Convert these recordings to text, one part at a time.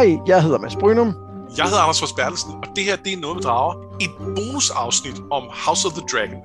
Hej, jeg hedder Mads Brynum. Jeg hedder Anders Fors Bertelsen, og det her det er noget med drager. Et bonusafsnit om House of the Dragon.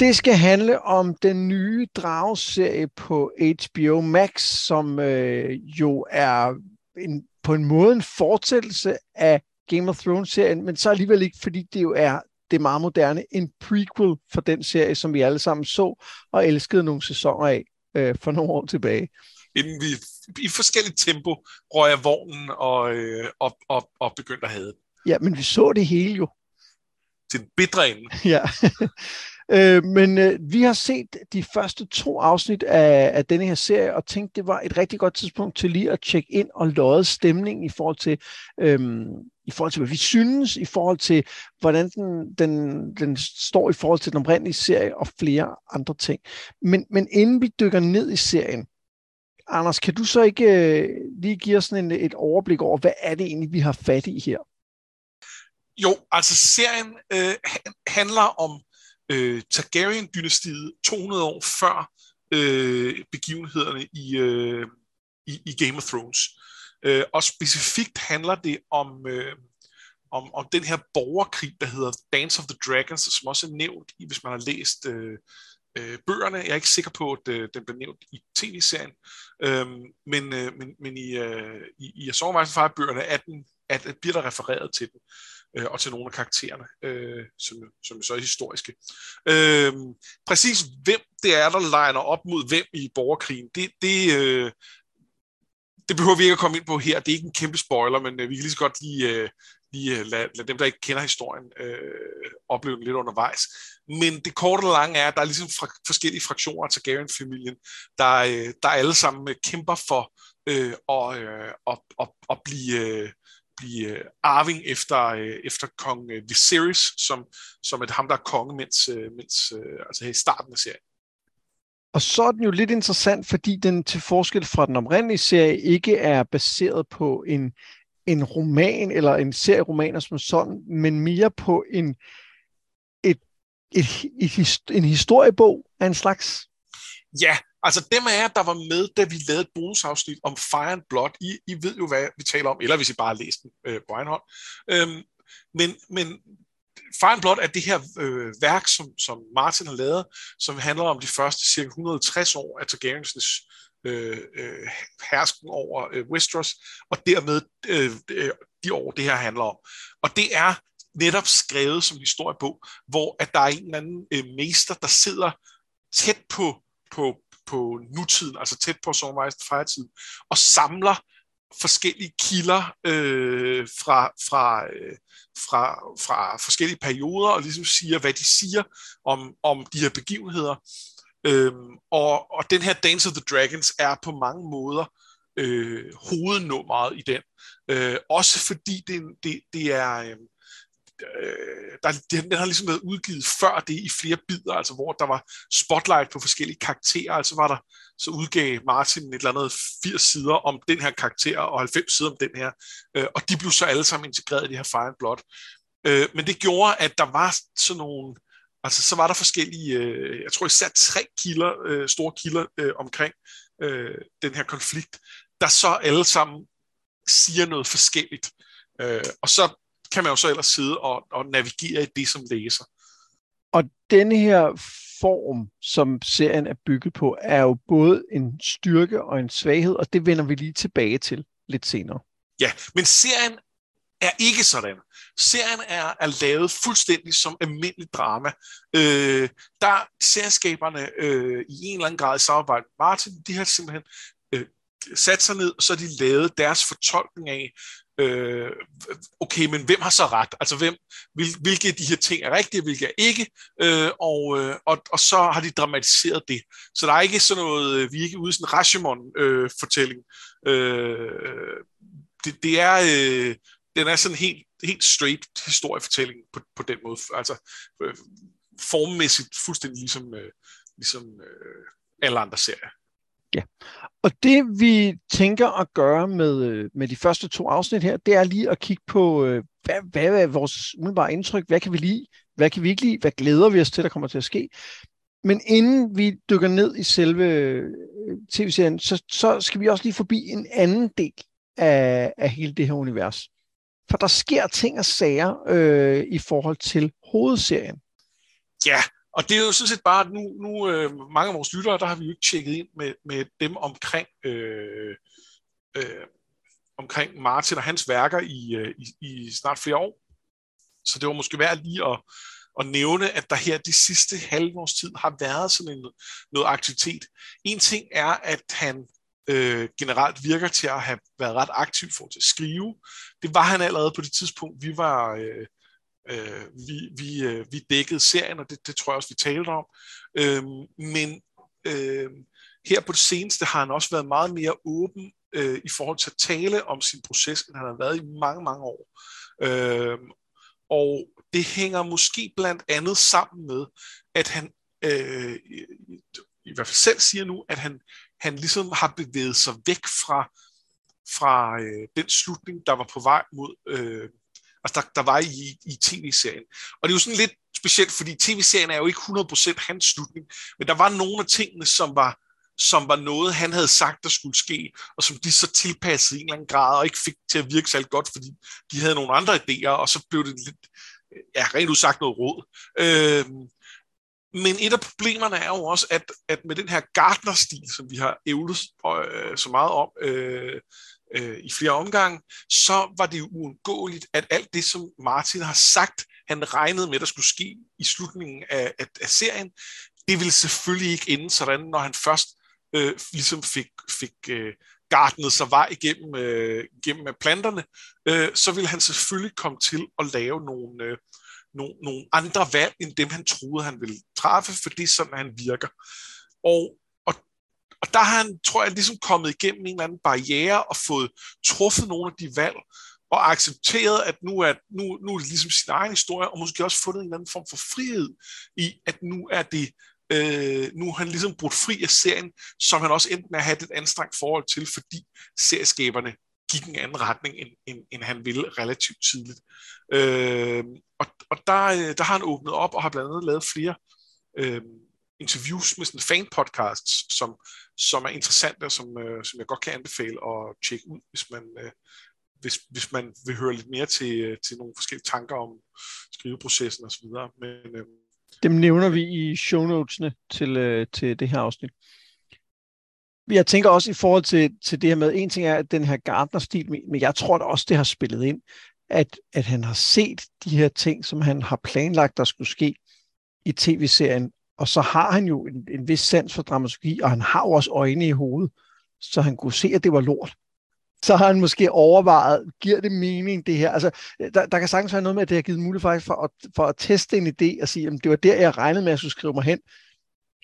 Det skal handle om den nye drageserie på HBO Max, som øh, jo er en, på en måde en fortsættelse af Game of Thrones-serien, men så alligevel ikke, fordi det jo er det meget moderne, en prequel for den serie, som vi alle sammen så og elskede nogle sæsoner af øh, for nogle år tilbage. Inden vi i forskelligt tempo røg af vognen og, øh, og, og, og begyndte at have Ja, men vi så det hele jo. Til den bedre ende. Ja. Øh, men øh, vi har set de første to afsnit af, af denne her serie, og tænkte, det var et rigtig godt tidspunkt til lige at tjekke ind og lodde stemning i forhold til, øhm, i forhold til, hvad vi synes, i forhold til, hvordan den, den, den står i forhold til den oprindelige serie og flere andre ting. Men, men inden vi dykker ned i serien, Anders, kan du så ikke øh, lige give os sådan en, et overblik over, hvad er det egentlig, vi har fat i her? Jo, altså serien øh, handler om øh, Targaryen-dynastiet 200 år før øh, begivenhederne i, øh, i, i Game of Thrones. Øh, og specifikt handler det om, øh, om, om den her borgerkrig, der hedder Dance of the Dragons, som også er nævnt i, hvis man har læst øh, øh, bøgerne. Jeg er ikke sikker på, at øh, den blev nævnt i tv-serien, øh, men, øh, men, men i, øh, i, i Sovnvejsen bøgerne er den, at, at bliver der refereret til den øh, og til nogle af karaktererne, øh, som, som så er historiske. Øh, præcis hvem det er, der legner op mod hvem i borgerkrigen, det, det, øh, det behøver vi ikke at komme ind på her. Det er ikke en kæmpe spoiler, men øh, vi kan lige så godt lige, øh, lige øh, lade, lade dem, der ikke kender historien, øh, opleve den lidt undervejs. Men det korte og lange er, at der er ligesom fra, forskellige fraktioner af Targaryen-familien, der, øh, der alle sammen øh, kæmper for øh, at, øh, at, at, at blive... Øh, blive øh, arving efter, øh, efter kong øh, Viserys, som, som er ham, der er konge, mens, mens, altså her i starten af serien. Og så er den jo lidt interessant, fordi den til forskel fra den oprindelige serie ikke er baseret på en, en roman eller en serie romaner som sådan, men mere på en, et, et, et, et, en historiebog af en slags. Ja, Altså dem af jer, der var med, da vi lavede et bonusafsnit om Fire and Blood, I, I ved jo, hvad vi taler om, eller hvis I bare har læst den øh, på egen hånd. Øhm, men, men Fire and Blood er det her øh, værk, som, som Martin har lavet, som handler om de første cirka 160 år af Targaryens øh, øh, hersken over øh, Westeros, og dermed øh, øh, de år, det her handler om. Og det er netop skrevet som historiebog, hvor at der er en eller anden øh, mester, der sidder tæt på, på, på nutiden, altså tæt på Songwise fejretid, og samler forskellige kilder øh, fra, fra, øh, fra, fra forskellige perioder, og ligesom siger, hvad de siger om, om de her begivenheder. Øhm, og, og den her Dance of the Dragons er på mange måder øh, hovednummeret i den. Øh, også fordi det, det, det er... Øh, øh, der, den, den har ligesom været udgivet før det i flere bidder, altså hvor der var spotlight på forskellige karakterer, altså var der, så udgav Martin et eller andet 80 sider om den her karakter, og 90 sider om den her, øh, og de blev så alle sammen integreret i det her Fire and Blood. Øh, men det gjorde, at der var sådan nogle, altså så var der forskellige, øh, jeg tror især tre kilder, øh, store kilder øh, omkring øh, den her konflikt, der så alle sammen siger noget forskelligt. Øh, og så kan man jo så ellers sidde og, og navigere i det som læser. Og denne her form, som serien er bygget på, er jo både en styrke og en svaghed, og det vender vi lige tilbage til lidt senere. Ja, men serien er ikke sådan. Serien er, er lavet fuldstændig som almindelig drama. Øh, der serieskaberne øh, i en eller anden grad i samarbejde med Martin, de har simpelthen øh, sat sig ned, og så har de lavet deres fortolkning af, øh, okay, men hvem har så ret? Altså, hvem, hvil, hvilke af de her ting er rigtige, hvilke er ikke? Øh, og, øh, og, og så har de dramatiseret det. Så der er ikke sådan noget, øh, vi er ikke ude i sådan en Rashomon-fortælling. Øh, øh, det, det er, øh, den er sådan helt, helt straight historiefortælling på, på den måde. Altså, øh, formmæssigt fuldstændig ligesom, øh, ligesom øh, alle andre serier. Ja, og det vi tænker at gøre med, øh, med de første to afsnit her, det er lige at kigge på, øh, hvad, hvad er vores umiddelbare indtryk, hvad kan vi lide, hvad kan vi ikke lide, hvad glæder vi os til, der kommer til at ske. Men inden vi dykker ned i selve øh, tv-serien, så, så skal vi også lige forbi en anden del af, af hele det her univers. For der sker ting og sager øh, i forhold til hovedserien. Ja, og det er jo sådan set bare, nu, nu øh, mange af vores lyttere, der har vi jo ikke tjekket ind med, med dem omkring, øh, øh, omkring Martin og hans værker i, øh, i, i snart flere år. Så det var måske værd lige at, at nævne, at der her de sidste halve års tid har været sådan en, noget aktivitet. En ting er, at han øh, generelt virker til at have været ret aktiv for at skrive. Det var han allerede på det tidspunkt, vi var... Øh, øh, vi, vi, øh, vi dækkede serien, og det, det tror jeg også, vi talte om. Øh, men øh, her på det seneste har han også været meget mere åben øh, i forhold til at tale om sin proces, end han har været i mange, mange år. Øh, og det hænger måske blandt andet sammen med, at han øh, i hvert fald selv siger nu, at han, han ligesom har bevæget sig væk fra, fra øh, den slutning, der var på vej mod, øh, altså der, der var i, i tv-serien. Og det er jo sådan lidt specielt, fordi tv-serien er jo ikke 100% hans slutning, men der var nogle af tingene, som var, som var noget, han havde sagt, der skulle ske, og som de så tilpassede i en eller anden grad, og ikke fik til at virke særlig godt, fordi de havde nogle andre idéer, og så blev det lidt, ja, rent udsagt noget råd. Øh, men et af problemerne er jo også, at, at med den her Gardner-stil, som vi har ævlet øh, så meget om øh, øh, i flere omgange, så var det uundgåeligt, at alt det, som Martin har sagt, han regnede med, der skulle ske i slutningen af, af, af serien, det ville selvfølgelig ikke ende sådan, når han først øh, ligesom fik, fik øh, gardnet sig vej igennem, øh, igennem planterne, øh, så ville han selvfølgelig komme til at lave nogle, øh, nogle, nogle andre valg, end dem han troede, han ville træffe, for det er sådan, han virker. Og, og, der har han, tror jeg, ligesom kommet igennem en eller anden barriere og fået truffet nogle af de valg, og accepteret, at nu er, nu, nu er det ligesom sin egen historie, og måske også fundet en eller anden form for frihed i, at nu er det øh, nu han ligesom brudt fri af serien, som han også enten har at have et anstrengt forhold til, fordi serieskaberne gik en anden retning, end, end, end han ville relativt tidligt. Øh, og og der, øh, der har han åbnet op og har blandt andet lavet flere øh, interviews med sådan fan-podcasts, som, som er interessante, og som, øh, som jeg godt kan anbefale at tjekke ud, hvis man, øh, hvis, hvis man vil høre lidt mere til, øh, til nogle forskellige tanker om skriveprocessen osv. Men, øh, Dem nævner vi i show notesene til, øh, til det her afsnit. Jeg tænker også i forhold til, til det her med, en ting er at den her Gardner-stil, men jeg tror da også, det har spillet ind, at, at han har set de her ting, som han har planlagt, der skulle ske i tv-serien, og så har han jo en, en vis sans for dramaturgi, og han har jo også øjne i hovedet, så han kunne se, at det var lort. Så har han måske overvejet, giver det mening det her? Altså, der, der kan sagtens være noget med, at det har givet mulighed faktisk for at, for at teste en idé og sige, at det var der, jeg regnede med, at jeg skulle skrive mig hen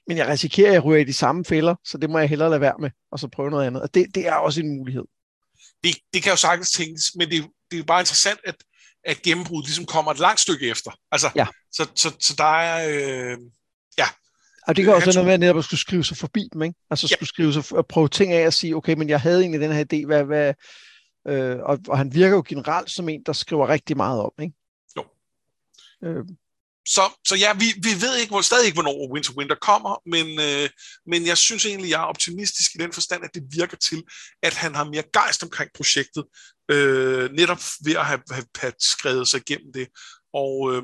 men jeg risikerer, at jeg ryger i de samme fælder, så det må jeg hellere lade være med, og så prøve noget andet. Og det, det er også en mulighed. Det, det kan jo sagtens tænkes, men det, det er jo bare interessant, at, at gennembruddet ligesom kommer et langt stykke efter. Altså, ja. så, så, så der er... Øh, ja. Og det kan også noget med, at netop skulle skrive sig forbi dem, ikke? Altså ja. skulle skrive sig, at prøve ting af og sige, okay, men jeg havde egentlig den her idé, hvad, hvad, øh, og, og han virker jo generelt som en, der skriver rigtig meget om, ikke? Jo. Øh, så, så ja, vi, vi ved ikke, hvor, stadig ikke, hvornår Winter Winter kommer, men, øh, men jeg synes egentlig, jeg er optimistisk i den forstand, at det virker til, at han har mere gejst omkring projektet, øh, netop ved at have, have, have skrevet sig igennem det. Og, øh,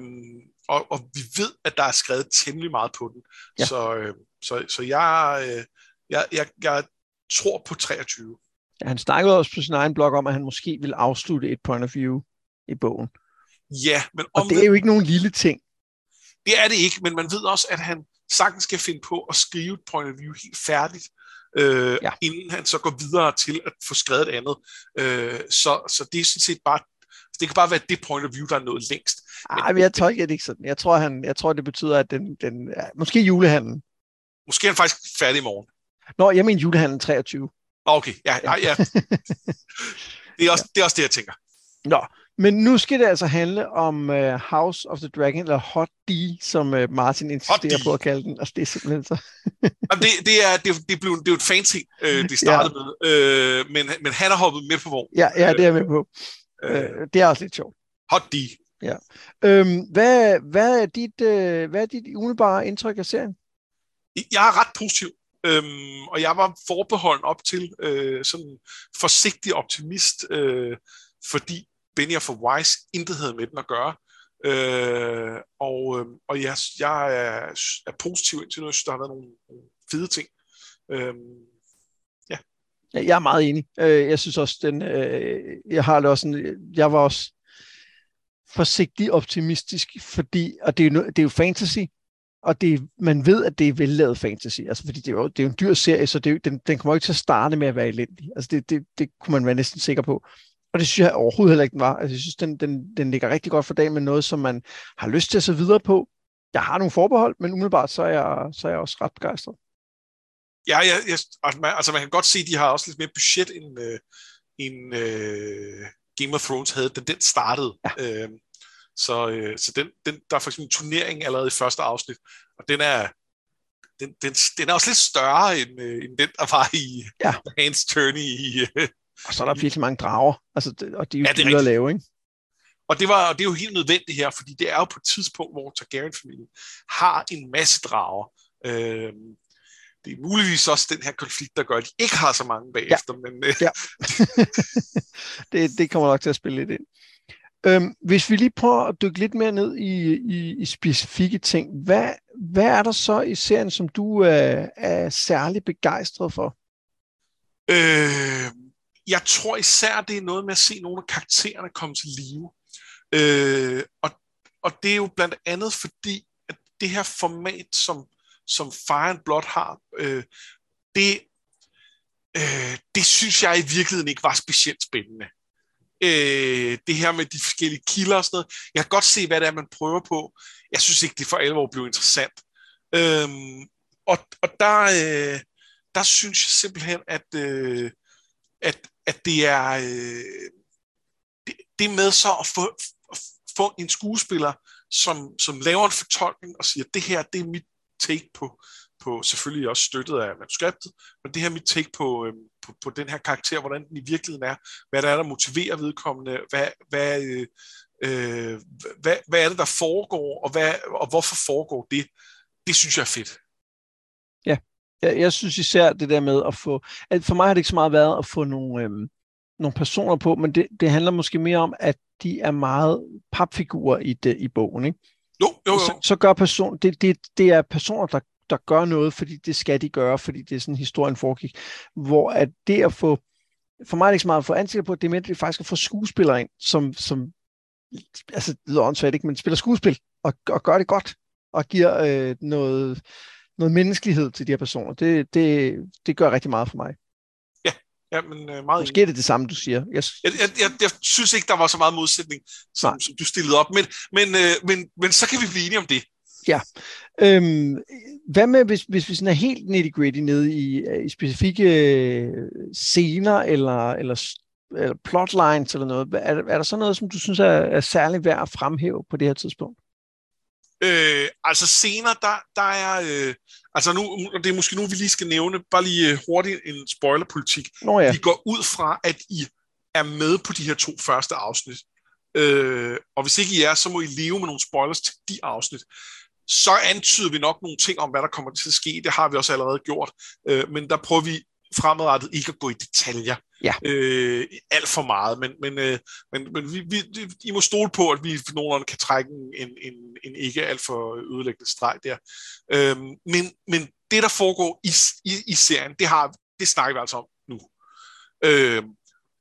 og, og vi ved, at der er skrevet temmelig meget på den. Ja. Så, øh, så, så jeg, øh, jeg, jeg, jeg tror på 23. Ja, han snakkede også på sin egen blog om, at han måske vil afslutte et point of view i bogen. Ja, men om og det er jo ikke nogen lille ting. Det er det ikke, men man ved også, at han sagtens skal finde på at skrive et point of view helt færdigt, øh, ja. inden han så går videre til at få skrevet et andet. Øh, så, så det er sådan set bare det kan bare være det point of view, der er nået længst. Nej, men jeg tolker det ikke sådan. Jeg tror, han, jeg tror det betyder, at den, den ja, måske julehandlen. Måske er han faktisk færdig i morgen. Nå, jeg mener julehandlen 23. Okay, ja, ja, ja. Det er også, ja. det, er også det, jeg tænker. Nå, Men nu skal det altså handle om uh, House of the Dragon, eller Hot D, som uh, Martin insisterer på at kalde den. Altså, det er simpelthen så... Jamen, det, det, er, det, det, blev, det er jo et fancy, uh, de startede ja. med, uh, men, men han har hoppet med på vognen. Ja, ja, det er jeg med på. Uh, det er også lidt sjovt. Hot D. Ja. Øhm, hvad, hvad, er dit, uh, hvad er dit umiddelbare indtryk af serien? Jeg er ret positiv. Øhm, og jeg var forbeholden op til øh, sådan forsigtig optimist, øh, fordi Benioff og Weiss intet havde med den at gøre. Øh, og øh, og jeg, jeg er, er positiv indtil nu. Jeg synes, der har været nogle, nogle fede ting. Øh, ja. Jeg er meget enig. Øh, jeg synes også, den, øh, jeg har det også sådan, jeg var også forsigtig optimistisk, fordi, og det er jo, det er jo fantasy, og det, man ved, at det er vellavet fantasy, altså fordi det er jo, det er jo en dyr serie, så det er, den, den kommer ikke til at starte med at være elendig. Altså det, det, det kunne man være næsten sikker på. Og det synes jeg overhovedet heller ikke, den var. Altså jeg synes, den, den, den ligger rigtig godt for dagen med noget, som man har lyst til at se videre på. Jeg har nogle forbehold, men umiddelbart så er jeg, så er jeg også ret begejstret. Ja, jeg, jeg, altså, man, altså man kan godt se, at de har også lidt mere budget, end, øh, end øh, Game of Thrones havde, da den startede. Ja. Øh, så, øh, så den, den, der er for eksempel en turnering allerede i første afsnit, og den er, den, den, den er også lidt større end, øh, end den, der var i ja. Hans Turney. I, øh, og så er der virkelig mange drager, altså, og de er jo ja, det er at lave, ikke? Og det, var, og det er jo helt nødvendigt her, fordi det er jo på et tidspunkt, hvor Targaryen-familien har en masse drager. Øh, det er muligvis også den her konflikt, der gør, at de ikke har så mange bagefter. Ja. Men, øh. ja. det, det kommer nok til at spille lidt ind. Øhm, hvis vi lige prøver at dykke lidt mere ned i, i, i specifikke ting, hvad, hvad er der så i serien, som du er, er særlig begejstret for? Øh, jeg tror især, det er noget med at se nogle af karaktererne komme til live. Øh, og, og det er jo blandt andet fordi, at det her format, som, som faren blot har, øh, det, øh, det synes jeg i virkeligheden ikke var specielt spændende øh, det her med de forskellige kilder og sådan noget. Jeg kan godt se, hvad det er, man prøver på. Jeg synes ikke, det for alvor blev interessant. Øh, og, og der, øh, der synes jeg simpelthen, at, øh, at, at det er øh, det, det med så at få, at få en skuespiller, som, som laver en fortolkning og siger, det her, det er mit take på, på selvfølgelig også støttet af manuskriptet, men det her mit take på, øh, på, på den her karakter, hvordan den i virkeligheden er, hvad der er, der motiverer vedkommende, hvad, hvad, øh, øh, hvad, hvad er det, der foregår, og, hvad, og hvorfor foregår det, det synes jeg er fedt. Ja, jeg, jeg synes især det der med at få, at for mig har det ikke så meget været at få nogle, øhm, nogle personer på, men det, det handler måske mere om, at de er meget papfigurer i, det, i bogen, ikke? Jo, jo, jo. Så, så gør person, det, det, det er personer, der der gør noget, fordi det skal de gøre, fordi det er sådan, historien foregik. Hvor at det at få, for mig er det ikke så meget at få ansigt på, det er mere, det faktisk at få skuespillere ind, som, som altså det lyder åndssvagt, ikke, men spiller skuespil, og, og gør det godt, og giver øh, noget, noget menneskelighed til de her personer. Det, det, det gør rigtig meget for mig. Ja, men øh, meget Måske er det det samme, du siger. Jeg, jeg, jeg, jeg, jeg synes ikke, der var så meget modsætning, som, som du stillede op, men, men, øh, men, men så kan vi blive enige om det. Ja. Øhm, hvad med, hvis, hvis vi sådan er helt nitty-gritty nede i, i specifikke øh, scener eller, eller, eller plotlines eller noget, er, er der så noget, som du synes er, er særligt værd at fremhæve på det her tidspunkt? Øh, altså scener, der, der er... Øh, altså nu, det er måske nu, vi lige skal nævne, bare lige øh, hurtigt en spoilerpolitik. Nå ja. Vi går ud fra, at I er med på de her to første afsnit. Øh, og hvis ikke I er, så må I leve med nogle spoilers til de afsnit så antyder vi nok nogle ting om, hvad der kommer til at ske. Det har vi også allerede gjort. Øh, men der prøver vi fremadrettet ikke at gå i detaljer ja. øh, alt for meget. Men, men, øh, men, men vi, vi, I må stole på, at vi nogenlunde kan trække en, en, en ikke alt for ødelæggende streg der. Øh, men, men det, der foregår i, i, i serien, det, har, det snakker vi altså om nu. Øh,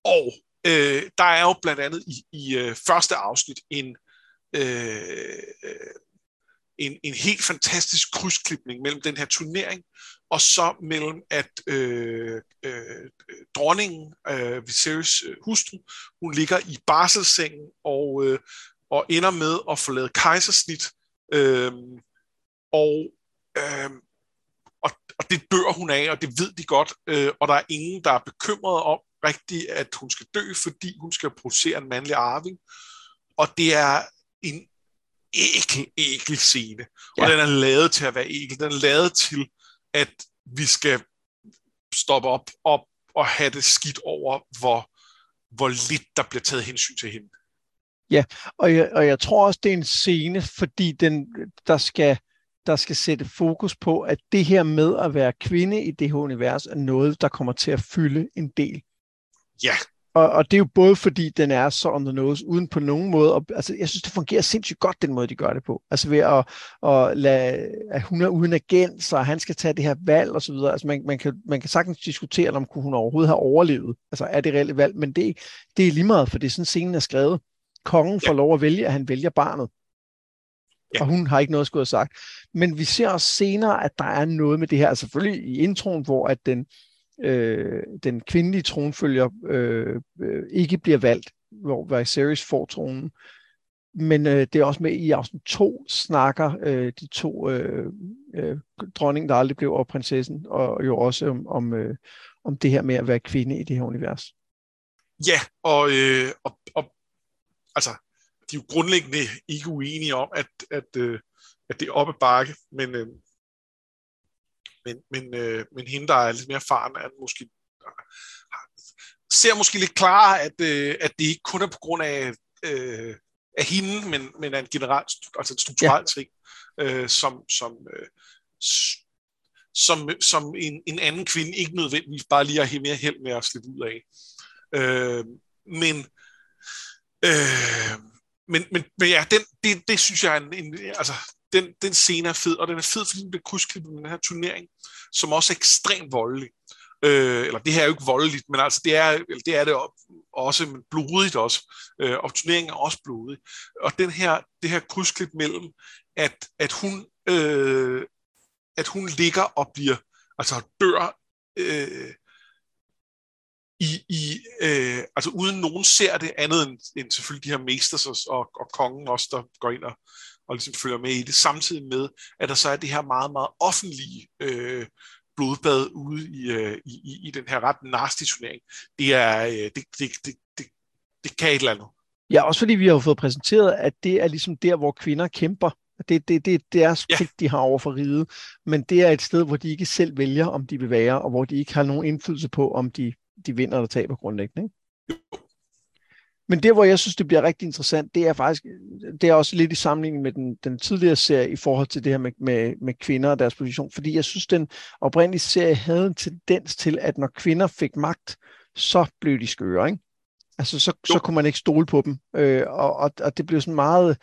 og øh, der er jo blandt andet i, i øh, første afsnit en øh, en, en helt fantastisk krydsklipning mellem den her turnering, og så mellem at øh, øh, dronningen, øh, Viserys øh, hustru, hun ligger i barselsengen og, øh, og ender med at få lavet kejsersnit, øh, og, øh, og, og det dør hun af, og det ved de godt, øh, og der er ingen, der er bekymret om, rigtigt, at hun skal dø, fordi hun skal producere en mandlig arving. Og det er en ækel, ækel scene. Ja. Og den er lavet til at være ækel. Den er lavet til, at vi skal stoppe op, op og have det skidt over, hvor, hvor lidt der bliver taget hensyn til hende. Ja, og jeg, og jeg tror også, det er en scene, fordi den, der, skal, der skal sætte fokus på, at det her med at være kvinde i det her univers er noget, der kommer til at fylde en del. Ja. Og, og det er jo både fordi, den er så on the nose, uden på nogen måde. Og, altså, jeg synes, det fungerer sindssygt godt, den måde, de gør det på. Altså ved at, at lade, at hun er uden agent, så han skal tage det her valg og så videre. Altså man, man, kan, man kan sagtens diskutere, om hun overhovedet har overlevet. Altså er det reelt valg? Men det, det er lige meget, for det er sådan, scenen er skrevet. Kongen får lov at vælge, at han vælger barnet. Ja. Og hun har ikke noget skulle have sagt. Men vi ser også senere, at der er noget med det her. Altså selvfølgelig i introen, hvor at den, øh, den kvindelige tronfølger øh, øh, ikke bliver valgt, hvor Viserys får tronen. Men øh, det er også med i afsnit 2 snakker øh, de to øh, øh, dronningen, der aldrig blev, og prinsessen, og jo også om, om, øh, om det her med at være kvinde i det her univers. Ja, og, øh, og, og altså, de er jo grundlæggende ikke uenige om, at, at, øh, at det er oppe bakke, men, øh, men, men, øh, men hende, der er lidt mere erfaren, er måske, ser måske lidt klarere, at, øh, at det ikke kun er på grund af, øh, af hende, men, men af en generelt, altså en strukturel ja. ting, øh, som, som, øh, som, som en, en anden kvinde ikke nødvendigvis bare lige har mere held med at slippe ud af. Øh, men øh, men, men, men ja, den, det, det synes jeg er en, en altså, den, den scene er fed, og den er fed, fordi den bliver krydsklippet med den her turnering, som også er ekstremt voldelig. Øh, eller det her er jo ikke voldeligt, men altså det er det, er det også, men blodigt også. Øh, og turneringen er også blodig. Og den her, det her krydsklip mellem, at, at hun øh, at hun ligger og bliver, altså dør øh, i, i øh, altså uden nogen ser det andet end, end selvfølgelig de her mesters og, og, og kongen også, der går ind og, og ligesom følger med i det, samtidig med, at der så er det her meget, meget offentlige øh, blodbad ude i, øh, i, i den her ret nasty turnering. Det er, øh, det, det, det, det, det kan et eller andet. Ja, også fordi vi har fået præsenteret, at det er ligesom der, hvor kvinder kæmper. Det, det, det er deres ja. pligt, de har over for riget. Men det er et sted, hvor de ikke selv vælger, om de vil være, og hvor de ikke har nogen indflydelse på, om de de vinder eller taber grundlæggende. Ikke? Men det, hvor jeg synes, det bliver rigtig interessant, det er faktisk, det er også lidt i sammenligning med den, den tidligere serie i forhold til det her med, med, med kvinder og deres position, fordi jeg synes, den oprindelige serie havde en tendens til, at når kvinder fik magt, så blev de skøre, ikke? Altså, så, så kunne man ikke stole på dem, øh, og, og, og det blev sådan meget,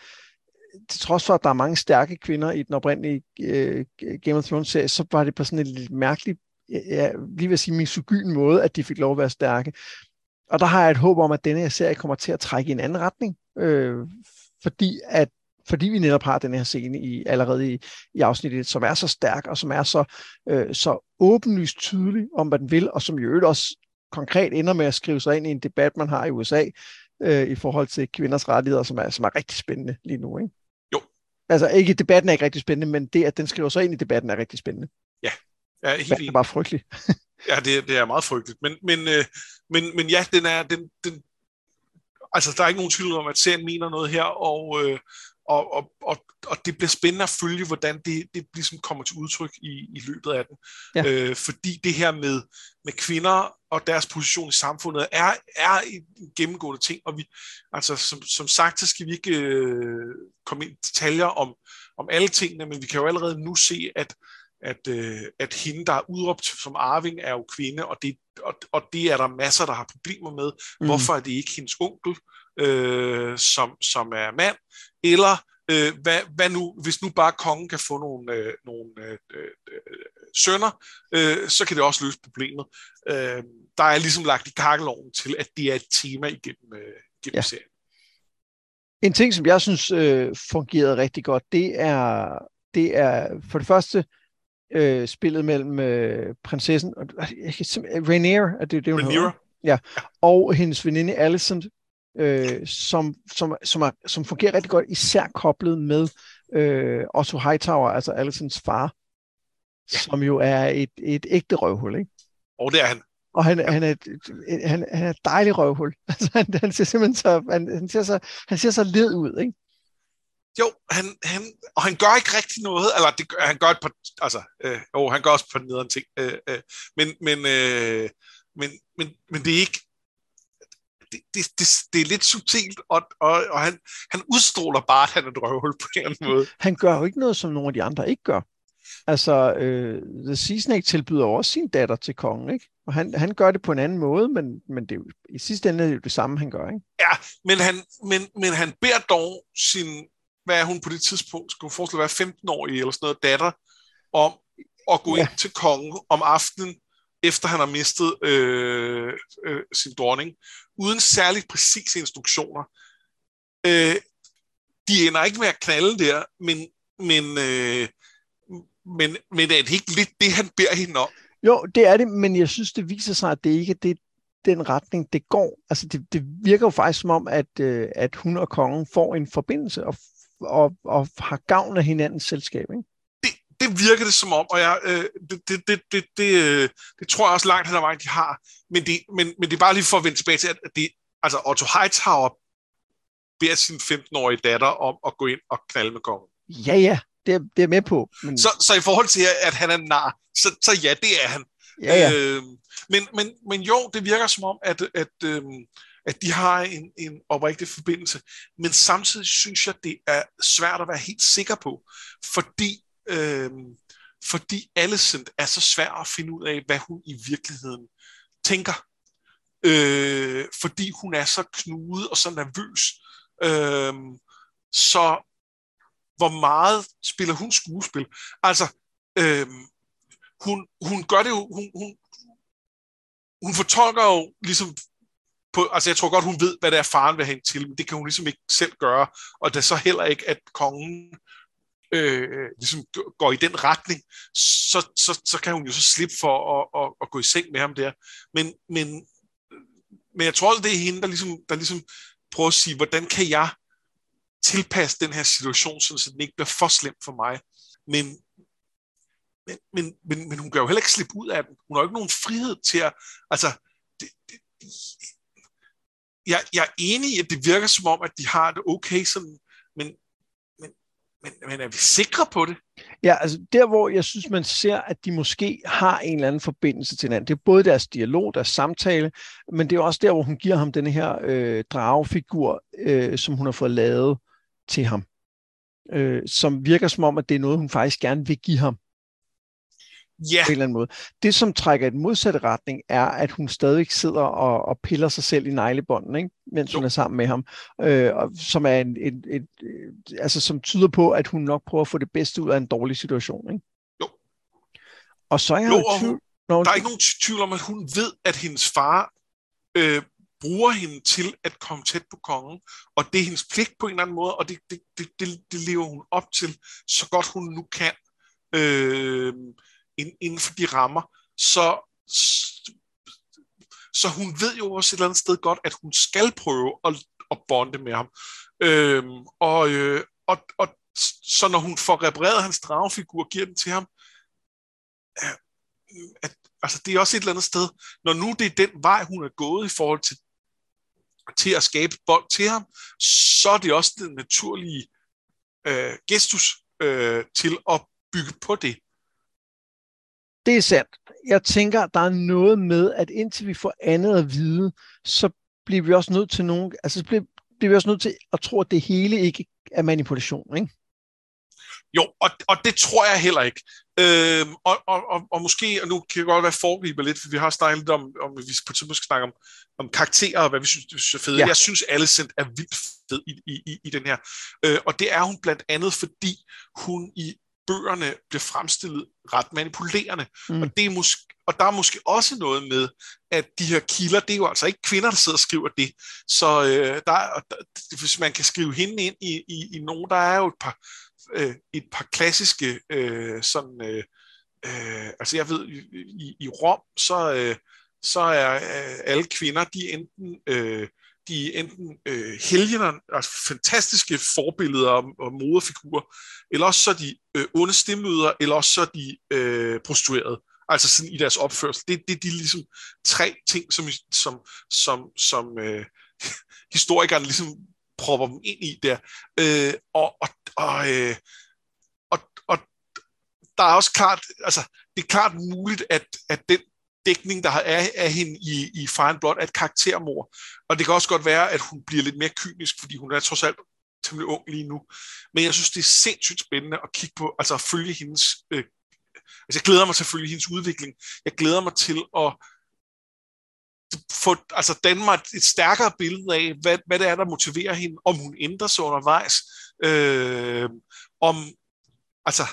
til trods for, at der er mange stærke kvinder i den oprindelige øh, Game of Thrones-serie, så var det på sådan en lidt mærkelig ja, lige vil sige, misogyn måde, at de fik lov at være stærke. Og der har jeg et håb om, at denne her serie kommer til at trække i en anden retning, øh, fordi at fordi vi netop har den her scene i, allerede i, i afsnittet, som er så stærk, og som er så, øh, så åbenlyst tydelig om, hvad den vil, og som i øvrigt også konkret ender med at skrive sig ind i en debat, man har i USA, øh, i forhold til kvinders rettigheder, som er, som er rigtig spændende lige nu. Ikke? Jo. Altså ikke, debatten er ikke rigtig spændende, men det, at den skriver sig ind i debatten, er rigtig spændende. Ja, Ja, helt det er bare frygteligt. ja, det, det er meget frygteligt. Men, men, øh, men, men ja, den er, den, den, altså, der er ikke nogen tvivl om, at serien mener noget her, og, øh, og, og, og, og det bliver spændende at følge, hvordan det, det ligesom kommer til udtryk i, i løbet af den. Ja. Øh, fordi det her med, med kvinder og deres position i samfundet er, er en gennemgående ting, og vi, altså som, som sagt, så skal vi ikke øh, komme ind i detaljer om, om alle tingene, men vi kan jo allerede nu se, at at, øh, at hende, der er udråbt som arving, er jo kvinde, og det, og, og det er der masser, der har problemer med. Mm. Hvorfor er det ikke hendes onkel, øh, som, som er mand? Eller øh, hvad, hvad nu, hvis nu bare kongen kan få nogle, øh, nogle øh, øh, sønner, øh, så kan det også løse problemet. Øh, der er ligesom lagt i kakkeloven til, at det er et tema igennem, øh, igennem ja. serien. En ting, som jeg synes øh, fungerede rigtig godt, det er, det er for det første øh, spillet mellem øh, prinsessen og Rainier, er det det, hun Rainier. Ja, og hendes veninde Alicent, øh, som, som, som, er, som fungerer rigtig godt, især koblet med øh, Otto Hightower, altså Alicents far, ja. som jo er et, et ægte røvhul, ikke? Og det er han. og han, han, er, han, han er et dejlig røvhul. Altså, han, han ser simpelthen så, han, han, ser så, han ser så led ud, ikke? Jo, han, han, og han gør ikke rigtig noget, eller det, han gør et par, altså, øh, jo, han gør også på nederen ting, øh, øh, men, men, øh, men, men, men det er ikke, det, det, det, det er lidt subtilt, og, og, og han, han udstråler bare, at han er et røvhul på en eller anden måde. Han gør jo ikke noget, som nogle af de andre ikke gør. Altså, øh, The Sea Snake tilbyder også sin datter til kongen, ikke? Og han, han gør det på en anden måde, men, men det er jo, i sidste ende er det jo det samme, han gør, ikke? Ja, men han, men, men han beder dog sin, hvad er hun på det tidspunkt, skulle forestille at være 15 år eller sådan noget, datter, om at gå ja. ind til kongen om aftenen, efter han har mistet øh, øh, sin dronning, uden særligt præcise instruktioner. Øh, de ender ikke med at knalde der, men, men, øh, men, men er det ikke lidt det, han beder hende om? Jo, det er det, men jeg synes, det viser sig, at det ikke er det, den retning, det går. Altså, det, det virker jo faktisk som om, at, øh, at hun og kongen får en forbindelse og, og, og har gavn af hinandens selskab, ikke? Det, det virker det som om, og jeg, øh, det, det, det, det, det, øh, det tror jeg også langt hen ad vejen, de har. Men det, men, men det er bare lige for at vende tilbage til, at det, altså Otto Hightower beder sin 15-årige datter om at gå ind og knalde med kongen. Ja, ja, det er, det er med på. Men... Så, så i forhold til, at han er nar, så, så ja, det er han. Ja, ja. Øh, men, men, men jo, det virker som om, at, at, øh, at de har en, en oprigtig forbindelse. Men samtidig synes jeg, det er svært at være helt sikker på, fordi, øh, fordi Alicent er så svær at finde ud af, hvad hun i virkeligheden tænker. Øh, fordi hun er så knudet og så nervøs. Øh, så hvor meget spiller hun skuespil? Altså, øh, hun, hun gør det jo, hun, hun, hun fortolker jo ligesom på, altså jeg tror godt, hun ved, hvad det er, faren vil have hende til, men det kan hun ligesom ikke selv gøre, og det så heller ikke, at kongen øh, ligesom går i den retning, så, så, så kan hun jo så slippe for at, at, at gå i seng med ham der. Men, men, men jeg tror, det er hende, der ligesom, der ligesom prøver at sige, hvordan kan jeg tilpasse den her situation, så den ikke bliver for slem for mig. Men, men, men, men, men hun kan jo heller ikke slippe ud af den. Hun har jo ikke nogen frihed til at... Altså, det, det, jeg, jeg er enig i, at det virker som om, at de har det okay, sådan, men, men, men, men er vi sikre på det? Ja, altså der, hvor jeg synes, man ser, at de måske har en eller anden forbindelse til hinanden. Det er både deres dialog, deres samtale, men det er også der, hvor hun giver ham den her øh, dragefigur, øh, som hun har fået lavet til ham, øh, som virker som om, at det er noget, hun faktisk gerne vil give ham. Ja. På en eller anden måde. Det, som trækker i den modsatte retning, er, at hun stadig sidder og, og piller sig selv i neglebånden, ikke? mens jo. hun er sammen med ham, øh, og, som er en, en, en, en, altså, som tyder på, at hun nok prøver at få det bedste ud af en dårlig situation. Ikke? Jo. Og så er jeg jo, jo tvivl, Nå, der er ikke nogen tvivl om, at hun ved, at hendes far øh, bruger hende til at komme tæt på kongen, og det er hendes pligt på en eller anden måde, og det, det, det, det, det lever hun op til, så godt hun nu kan, øh, inden for de rammer. Så, så hun ved jo også et eller andet sted godt, at hun skal prøve at, at bonde med ham. Øhm, og, øh, og, og så når hun får repareret hans dragefigur, giver den til ham, øh, øh, at, altså det er også et eller andet sted, når nu det er den vej, hun er gået i forhold til til at skabe bånd til ham, så er det også den naturlige øh, gestus øh, til at bygge på det. Det er sandt. Jeg tænker, der er noget med, at indtil vi får andet at vide, så bliver vi også nødt til nogen, altså bliver, bliver vi også nødt til at tro, at det hele ikke er manipulation, ikke? Jo, og, og det tror jeg heller ikke. Øhm, og, og, og, og måske, og nu kan jeg godt være foregriber lidt, for vi har snakket lidt om, om vi på tidspunkt skal snakke om, om karakterer og hvad vi synes, det er fede. Ja. Jeg synes, Alicent er vildt fed i, i, i, i den her. Øh, og det er hun blandt andet, fordi hun i bøgerne bliver fremstillet ret manipulerende. Mm. Og, det er måske, og der er måske også noget med, at de her kilder, det er jo altså ikke kvinder, der sidder og skriver det. Så øh, der, der, hvis man kan skrive hende ind i, i, i nogen, der er jo et par øh, et par klassiske øh, sådan, øh, øh, altså jeg ved, i, i Rom, så, øh, så er øh, alle kvinder, de enten, øh, de er enten øh, helgener, altså fantastiske forbilleder og, og moderfigurer, eller også så er de øh, onde stemmøder, eller også så er de øh, prostituerede. Altså sådan i deres opførsel. Det, det er de ligesom tre ting, som, som, som, som øh, historikerne ligesom propper dem ind i der. Øh, og, og, og, øh, og, og der er også klart, altså det er klart muligt, at, at den dækning, der er af hende i, i Fire Blood, er et karaktermor. Og det kan også godt være, at hun bliver lidt mere kynisk, fordi hun er trods alt temmelig ung lige nu. Men jeg synes, det er sindssygt spændende at kigge på, altså at følge hendes... Øh, altså jeg glæder mig til at følge hendes udvikling. Jeg glæder mig til at få, altså Danmark et stærkere billede af, hvad, hvad det er, der motiverer hende, om hun ændrer sig undervejs, øh, om, altså,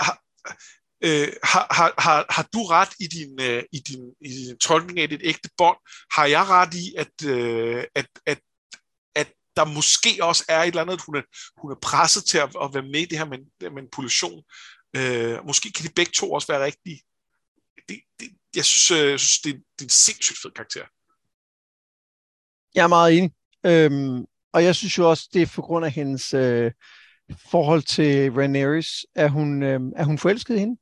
har, øh, har, har, har, har du ret i din, øh, i, din, i din tolkning af dit ægte bånd? Har jeg ret i, at, øh, at, at, at der måske også er et eller andet, at hun er, hun er presset til at, at være med i det her manipulation? Øh, måske kan de begge to også være rigtige. Det, det, jeg synes, øh, synes det, det er en sindssygt fed karakter. Jeg er meget enig. Øhm, og jeg synes jo også, det er på grund af hendes øh, forhold til Rhaenyra, er hun, øh, er hun forelsket i hende?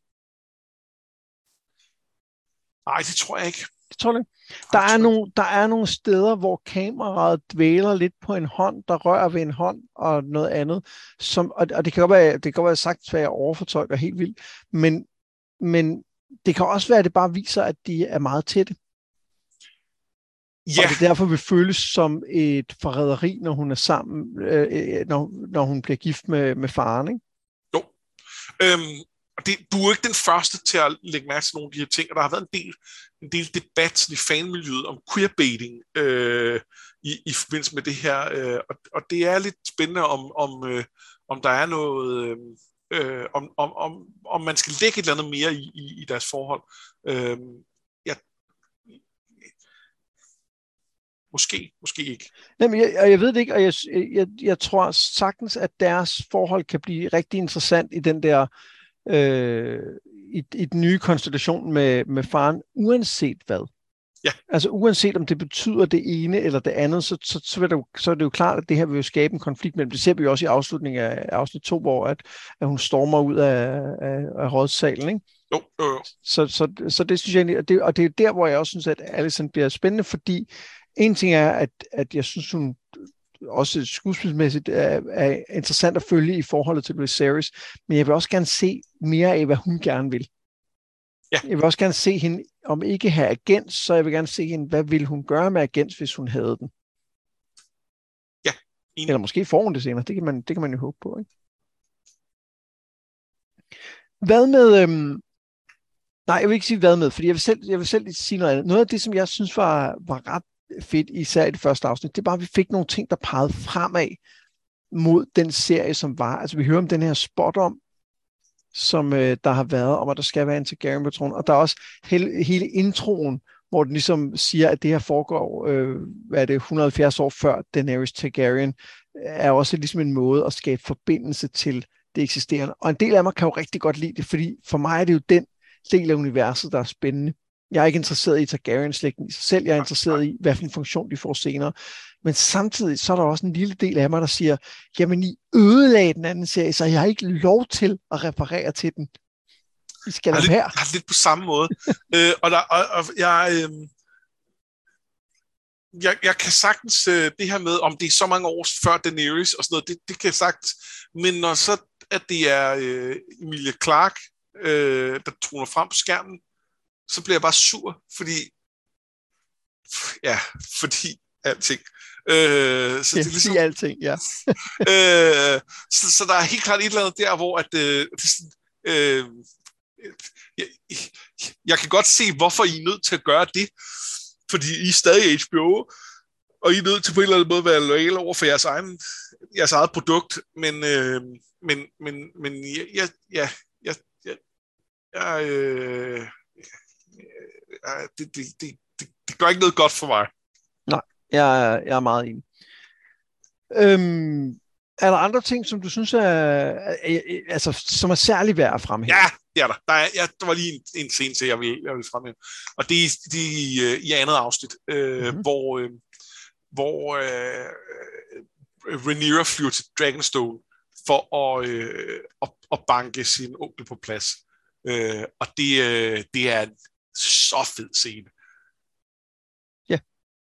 Nej, det tror jeg ikke. Det tror jeg ikke. Der er, nogle, der er nogle steder, hvor kameraet dvæler lidt på en hånd, der rører ved en hånd og noget andet. Som, og, og det kan godt være, det kan godt være sagt, at jeg overfortolker helt vildt, men, men det kan også være, at det bare viser, at de er meget tætte. Ja. Og det derfor vil føles som et forræderi, når hun er sammen, øh, øh, når, når hun bliver gift med, med faren, ikke? Jo. Øhm, og det, du er ikke den første til at lægge mærke til nogle af de her ting, og der har været en del, en del debat i fanmiljøet om queerbaiting øh, i, i forbindelse med det her, øh, og, og det er lidt spændende, om, om, øh, om der er noget... Øh, øh, om, om, om, om man skal lægge et eller andet mere i, i, i deres forhold. Øh, ja, måske, måske ikke. Jamen, jeg, og jeg ved det ikke, og jeg, jeg, jeg tror sagtens, at deres forhold kan blive rigtig interessant i den der øh, i, i den nye konstellation med, med faren, uanset hvad. Ja. Altså uanset om det betyder det ene eller det andet, så, så, så, er det jo, så er det jo klart, at det her vil jo skabe en konflikt mellem. Det ser vi jo også i afslutningen af afsnit 2, hvor at, at hun stormer ud af, af, af rådssalen. Ikke? Jo, jo, jo. Så, så, så det synes jeg egentlig, og det, og det er der, hvor jeg også synes, at Alison bliver spændende, fordi en ting er, at, at jeg synes, hun også skuespilsmæssigt er, er interessant at følge i forholdet til Viserys, men jeg vil også gerne se mere af, hvad hun gerne vil. Ja. Jeg vil også gerne se hende, om ikke have agens, så jeg vil gerne se hende, hvad vil hun gøre med agens, hvis hun havde den. Ja. Enig. Eller måske får hun det senere, det kan man, det kan man jo håbe på. Ikke? Hvad med, øhm, nej, jeg vil ikke sige hvad med, fordi jeg vil selv, jeg vil selv sige noget andet. Noget af det, som jeg synes var, var ret fedt, især i det første afsnit, det er bare, at vi fik nogle ting, der pegede fremad mod den serie, som var. Altså vi hører om den her spot om, som øh, der har været, om at der skal være en Targaryen-patron, og der er også hele, hele introen, hvor den ligesom siger, at det her foregår, øh, hvad er det, 170 år før Daenerys Targaryen, øh, er også ligesom en måde at skabe forbindelse til det eksisterende. Og en del af mig kan jo rigtig godt lide det, fordi for mig er det jo den del af universet, der er spændende. Jeg er ikke interesseret i Targaryen-slægten i sig selv, jeg er interesseret i, hvad for en funktion de får senere. Men samtidig så er der også en lille del af mig, der siger, jamen I ødelagde den anden serie, så jeg har ikke lov til at reparere til den. I skal lade her. Jeg har lidt på samme måde. øh, og, der, og, og jeg, øh, jeg, jeg kan sagtens, øh, det her med, om det er så mange år før Daenerys og sådan noget, det, det kan jeg sagtens. Men når så, at det er øh, Emilia Clark, øh, der troner frem på skærmen, så bliver jeg bare sur, fordi ja, fordi alting. Øh, så det er ligesom, alting, ja. øh, så, så der er helt klart et eller andet der, hvor at, øh, det sådan, øh, jeg, jeg kan godt se, hvorfor I er nødt til at gøre det, fordi I er stadig HBO, og I er nødt til på en eller anden måde at være loyale over for jeres, egen, jeres eget produkt, men, øh, men, men, men ja, ja, ja, ja, ja, ja øh, det, det, det, det, det gør ikke noget godt for mig. Nej, jeg, er, jeg er meget enig. Øhm, er der andre ting, som du synes er, altså, som er særlig værd at fremhæve? Ja, det er der. Der, er, ja, der var lige en, en scene til, jeg vil, jeg vil fremhæve. Og det er, det er i, øh, i andet afsnit, øh, mm-hmm. hvor, øh, hvor øh, Rhaenyra flyver til Dragonstone for at, øh, at, at banke sin onkel på plads. Øh, og det, øh, det er så fed scene. Ja.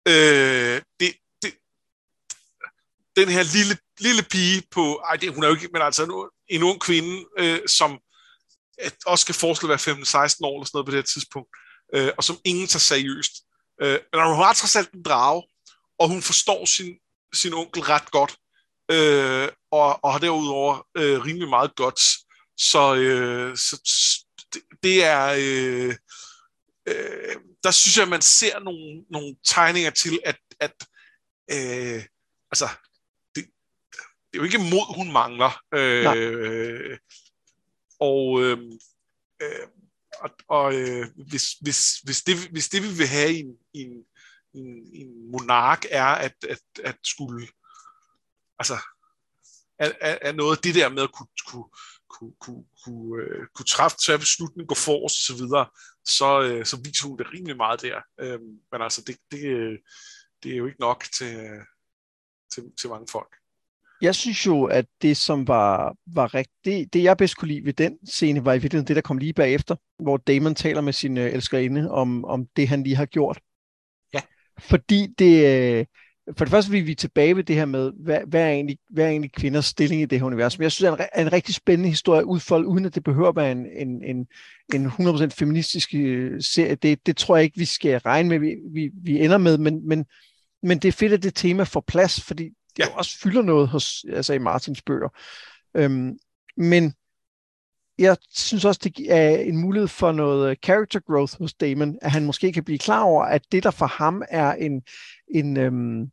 Øh, det, det, den her lille, lille pige på, ej, det, hun er jo ikke, men altså en, en ung kvinde, øh, som også skal forestille at være 15-16 år eller sådan noget på det her tidspunkt, øh, og som ingen tager seriøst. Øh, men hun har trods alt en drage, og hun forstår sin, sin onkel ret godt, øh, og, og har derudover øh, rimelig meget godt. Så, øh, så det, det er... Øh, øh, der synes jeg, at man ser nogle, nogle tegninger til, at, at øh, altså, det, det er jo ikke mod, hun mangler. Øh, og øh, øh, og, og øh, hvis, hvis, hvis, det, hvis det vi vil have i en, i en, en, en monark er at, at, at skulle altså er, er noget af det der med at kunne, kunne, kunne, kunne, kunne, øh, kunne træffe tage beslutning, gå forrest osv., så, videre, så, øh, så viser hun det rimelig meget der. Øh, men altså, det, det, det er jo ikke nok til, til, til mange folk jeg synes jo, at det, som var, var rigtigt, det, det jeg bedst kunne lide ved den scene, var i virkeligheden det, der kom lige bagefter, hvor Damon taler med sin øh, elskerinde om, om det, han lige har gjort. Ja. Fordi det, øh, for det første vil vi tilbage ved det her med, hvad, hvad, er egentlig, hvad er egentlig kvinders stilling i det her univers. Men jeg synes, det er en, en rigtig spændende historie udfoldet, uden at det behøver at være en, en, en, en 100% feministisk øh, serie. Det, det tror jeg ikke, vi skal regne med, vi, vi, vi ender med, men, men, men det er fedt, at det tema får plads, fordi det ja. også fylder noget hos, altså i Martins bøger. Øhm, men jeg synes også, det er en mulighed for noget øh, character growth hos Damon, at han måske kan blive klar over, at det, der for ham er en, en, øhm,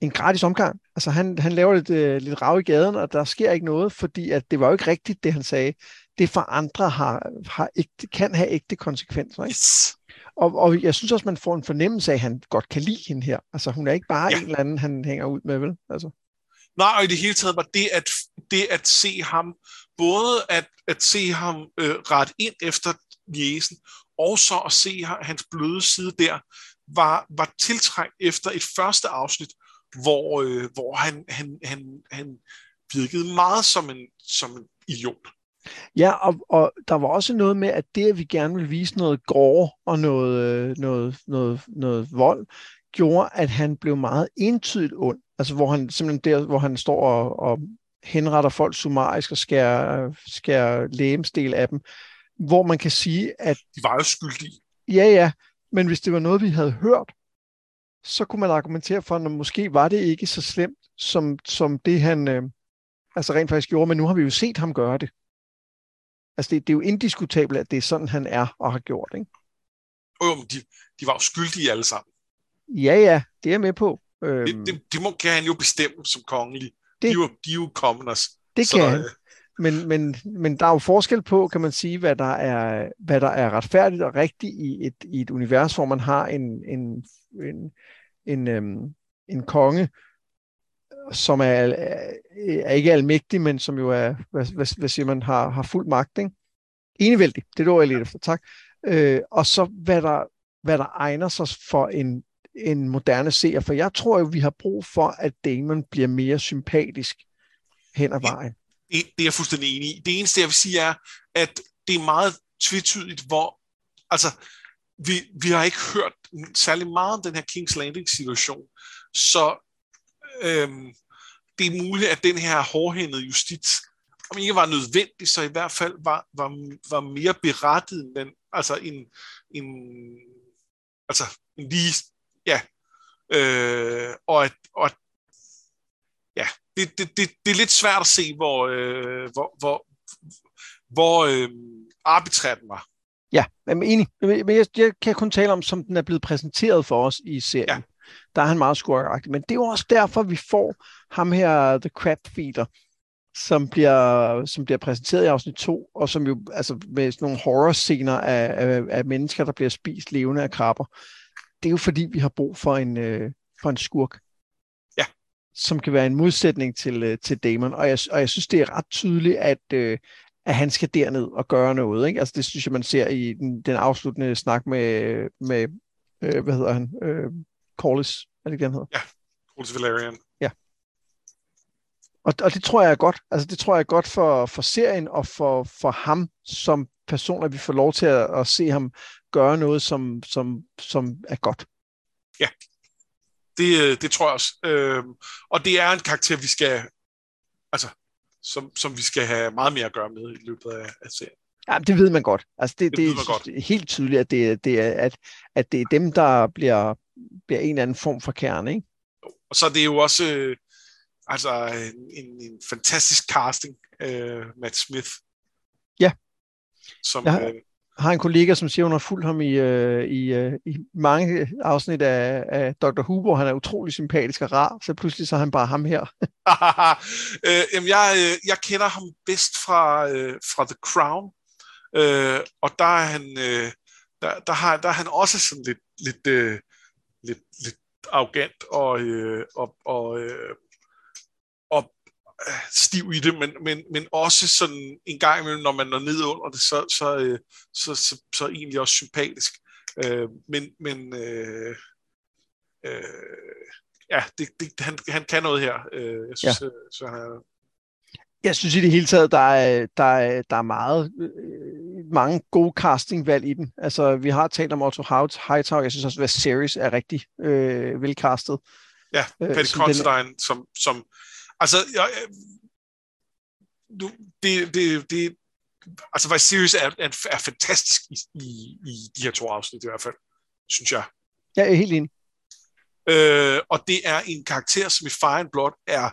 en gratis omgang. Altså han, han laver lidt, øh, lidt rav i gaden, og der sker ikke noget, fordi at det var jo ikke rigtigt, det han sagde. Det for andre har, har ægte, kan have ægte konsekvenser. Ikke? Yes. Og, og jeg synes også, man får en fornemmelse af, at han godt kan lide hende her. Altså, hun er ikke bare ja. en eller anden, han hænger ud med, vel? Altså. Nej, og i det hele taget var det at, det at se ham, både at, at se ham øh, ret ind efter jæsen, og så at se hans bløde side der, var, var tiltrængt efter et første afsnit, hvor, øh, hvor han, han, han, han virkede meget som en, som en idiot. Ja, og, og der var også noget med, at det, at vi gerne ville vise noget gore og noget, øh, noget, noget, noget vold, gjorde, at han blev meget entydigt ond. Altså, hvor han simpelthen der, hvor han står og, og henretter folk summarisk og skærer, skærer lægemstil af dem, hvor man kan sige, at... De var jo skyldige. Ja, ja, men hvis det var noget, vi havde hørt, så kunne man argumentere for, at måske var det ikke så slemt, som, som det han øh, altså rent faktisk gjorde, men nu har vi jo set ham gøre det. Altså det, det er jo indiskutabelt, at det er sådan, han er og har gjort, ikke? Jo, men de, de var jo skyldige alle sammen. Ja, ja, det er jeg med på. Øhm, det, det, det må, kan han jo bestemme som kongelig. Det, de, er jo, de er jo commoners. Det så, kan han. Øh, men, men, men der er jo forskel på, kan man sige, hvad der er, hvad der er retfærdigt og rigtigt i et, i et univers, hvor man har en, en, en, en, øhm, en konge, som er, er ikke almægtig, men som jo er, hvad, hvad, hvad siger man, har, har fuld magt. Ikke? Enevældig, det er det jeg lidt efter, tak. Øh, og så hvad der, hvad der egner sig for en, en moderne seer, for jeg tror jo, vi har brug for, at Damon bliver mere sympatisk hen ad vejen. Det, det er jeg fuldstændig enig i. Det eneste, jeg vil sige, er, at det er meget tvetydigt, hvor, altså, vi, vi har ikke hørt særlig meget om den her King's Landing-situation, så øhm, det er muligt, at den her hårdhændede justits, om ikke var nødvendig, så i hvert fald var, var, var mere berettiget, men altså en, en, altså en lige, ja, øh, og at, og ja, det, det, det, det er lidt svært at se, hvor, øh, hvor, hvor, hvor øh, arbitrært den var. Ja, jeg er enig. Men jeg, jeg kan kun tale om, som den er blevet præsenteret for os i serien. Ja der er han meget skurkagtig. Men det er jo også derfor, vi får ham her, The Crab Feeder, som bliver, som bliver præsenteret i afsnit 2, og som jo altså med sådan nogle horror-scener af, af, af mennesker, der bliver spist levende af krabber. Det er jo fordi, vi har brug for en, øh, for en skurk. Ja. Som kan være en modsætning til, øh, til Damon. Og jeg, og jeg synes, det er ret tydeligt, at, øh, at han skal derned og gøre noget. Ikke? Altså, det synes jeg, man ser i den, den afsluttende snak med, med øh, hvad hedder han, øh, Corliss, er det ikke, den hedder? Ja, Corliss Valerian. Ja. Og, og det tror jeg er godt. Altså, det tror jeg er godt for, for serien og for, for ham som person, at vi får lov til at, at se ham gøre noget, som, som, som er godt. Ja, det, øh, det tror jeg også. Øh, og det er en karakter, vi skal, altså, som, som vi skal have meget mere at gøre med i løbet af, af serien. Ja, det ved man godt. Altså det, Det det, er helt tydeligt, at det, det er, at, at det er dem, der bliver, bliver en eller anden form for kerne. Ikke? Og så er det jo også øh, altså en, en, en fantastisk casting, øh, Matt Smith. Ja. Som, Ja. øh, har en kollega, som siger, hun har fulgt ham i, øh, i, øh, i mange afsnit af, af Dr. Huber. Han er utrolig sympatisk og rar, så pludselig så er han bare ham her. øh, jamen jeg, øh, jeg kender ham bedst fra, øh, fra The Crown, øh, og der er han, øh, der, der, har, der er han også sådan lidt, lidt, øh, lidt, lidt arrogant og, øh, og, og, og øh, stiv i det, men, men, men også sådan en gang imellem, når man er nede under det, så, så, øh, så, så, så egentlig også sympatisk. Øh, men men øh, øh, ja, det, det, han, han kan noget her. Øh, jeg synes, ja. så han er, Jeg synes i det hele taget, der er, der er, der er meget, øh, mange gode castingvalg i den. Altså, vi har talt om Otto Hightower. Jeg synes også, at Series er rigtig øh, velcastet. Ja, Øh, Patty den- Considine, som, som... Altså, jeg, du, det, det, det, altså, Vice Series er, er, er fantastisk i, i, i de her to afsnit i hvert fald, synes jeg. Jeg er helt enig. Øh, og det er en karakter, som i Fire and Blood er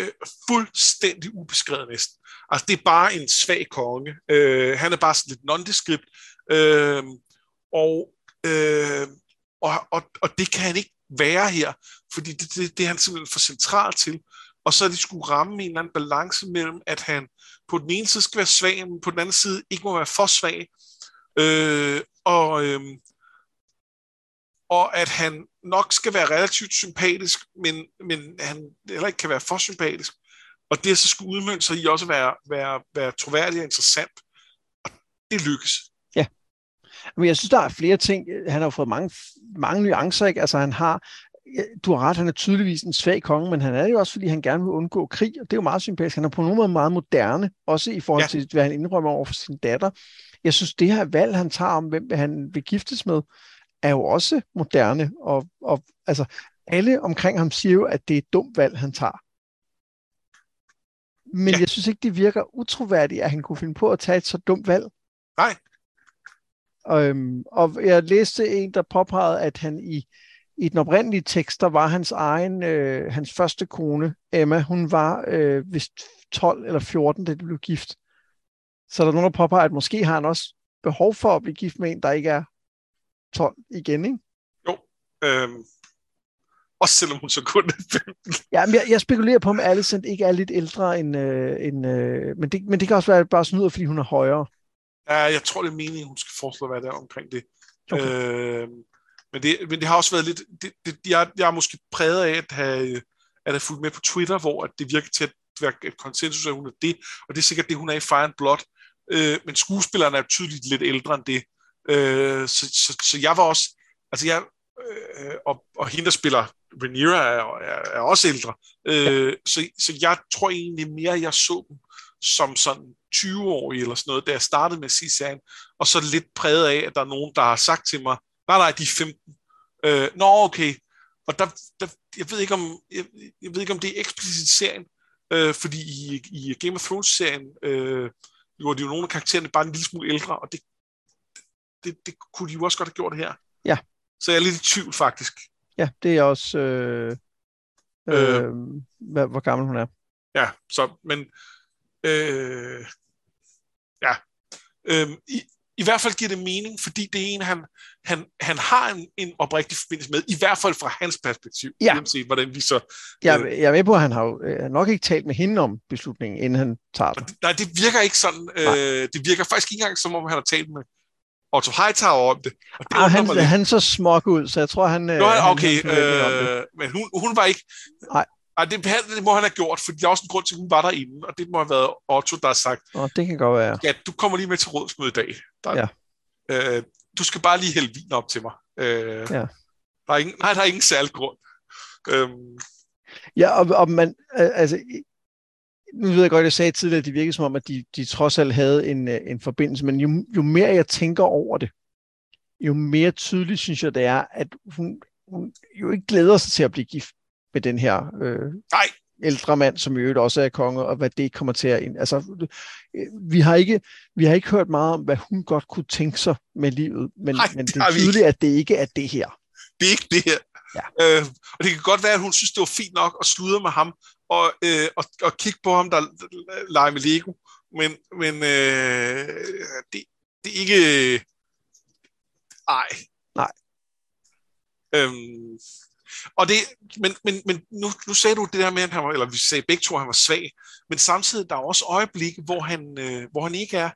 øh, fuldstændig ubeskrevet næsten. Altså, det er bare en svag konge. Øh, han er bare sådan lidt nondescript. Øh, og, øh, og, og, og det kan han ikke være her, fordi det, det, det er han simpelthen for central til. Og så de skulle ramme en eller anden balance mellem, at han på den ene side skal være svag, men på den anden side ikke må være for svag. Øh, og, øh, og at han nok skal være relativt sympatisk, men, men han heller ikke kan være for sympatisk. Og det så skulle udmønte sig i også være, være, være troværdig og interessant. Og det lykkes. Men jeg synes, der er flere ting. Han har jo fået mange, mange nuancer. Ikke? Altså, han har, du har ret, han er tydeligvis en svag konge, men han er jo også, fordi han gerne vil undgå krig, og det er jo meget sympatisk. Han er på nogen måde meget moderne, også i forhold Ja. til, hvad han indrømmer over for sin datter. Jeg synes, det her valg, han tager om, hvem han vil giftes med, er jo også moderne, og, og altså, alle omkring ham siger jo, at det er et dumt valg, han tager. Men Ja. jeg synes ikke, det virker utroværdigt, at han kunne finde på at tage et så dumt valg. Nej, Øhm, og jeg læste en, der påpegede, at han i, i den oprindelige tekst, der var hans egen, øh, hans første kone, Emma, hun var øh, vist 12 eller 14, da de blev gift. Så er der nogen, der påpeger, at måske har han også behov for at blive gift med en, der ikke er 12 igen, ikke? øhm, også selvom hun så kun er 15. Ja, men jeg, jeg spekulerer på, om Alicent ikke er lidt ældre end... Øh, end øh, men, det, men det kan også være bare snyder, fordi hun er højere. Ja, jeg tror, det er meningen, hun skal foreslå at være der omkring det. Okay. Øh, men, det men det har også været lidt... Det, det, jeg, jeg er måske præget af at have, at have fulgt med på Twitter, hvor at det virker til at være et konsensus, at hun er det. Og det er sikkert det, hun er i Fire and Blood. Øh, men skuespilleren er tydeligt lidt ældre end det. Øh, så, så, så jeg var også... Altså jeg... Øh, og, og hende, der spiller Rhaenyra, er, er, er også ældre. Øh, så, så jeg tror egentlig mere, jeg så dem som sådan 20-årig eller sådan noget, da jeg startede med at sige serien, og så lidt præget af, at der er nogen, der har sagt til mig, nej, nej, de er 15. Øh, Nå, okay. Og der, der, jeg, ved ikke, om, jeg, jeg ved ikke, om det er eksplicit serien, øh, fordi i, i Game of Thrones-serien, øh, gjorde de jo nogle af karaktererne bare en lille smule ældre, og det, det, det kunne de jo også godt have gjort her. Ja. Så jeg er lidt i tvivl, faktisk. Ja, det er også... Øh, øh, øh, hvad, hvor gammel hun er. Ja, så, men øh, ja, øh, i, i hvert fald giver det mening, fordi det er en, han, han, han har en, en oprigtig forbindelse med, i hvert fald fra hans perspektiv. Ja. Uanset hvordan vi så... Jeg, jeg er med på, at han har øh, nok ikke talt med hende om beslutningen, inden han tager den. Nej, det virker ikke sådan. Øh, det virker faktisk ikke engang, som om han har talt med Otto Hightower om det. Og det Ah, han, han så smuk ud, så jeg tror, han... øh, Nå, okay, han øh, men hun, hun var ikke... Nej. Ej, det, det må han have gjort, for der er også en grund til, at hun var derinde, og det må have været Otto, der har sagt, Nå, det kan godt være. ja, du kommer lige med til rådsmøde i dag. Der, Ja. øh, du skal bare lige hælde vin op til mig. Øh, Ja. der er ingen, nej, der er ingen særlig grund. Øhm, Ja, og, og man, øh, altså, nu ved jeg godt, jeg sagde tidligere, at det virkede som om, at de, de trods alt havde en, øh, en forbindelse, men jo, jo mere jeg tænker over det, jo mere tydeligt synes jeg, det er, at hun, hun jo ikke glæder sig til at blive gift med den her øh, Nej. ældre mand, som i øvrigt også er konge, og hvad det kommer til at... Ind. Altså, vi har, ikke, vi har ikke hørt meget om, hvad hun godt kunne tænke sig med livet, men, Nej, men det er tydeligt, at det ikke er det her. Det er ikke det her. Ja. Øh, og det kan godt være, at hun synes, det var fint nok at sludre med ham, og, øh, og, og kigge på ham, der leger med Lego. Men, men øh, det, det er ikke... Ej. Nej. Øhm, og det, men, men, men nu, nu sagde du det der med, at han var, eller vi sagde begge to, at han var svag, men samtidig der er også øjeblikke, hvor han, øh, hvor han ikke er.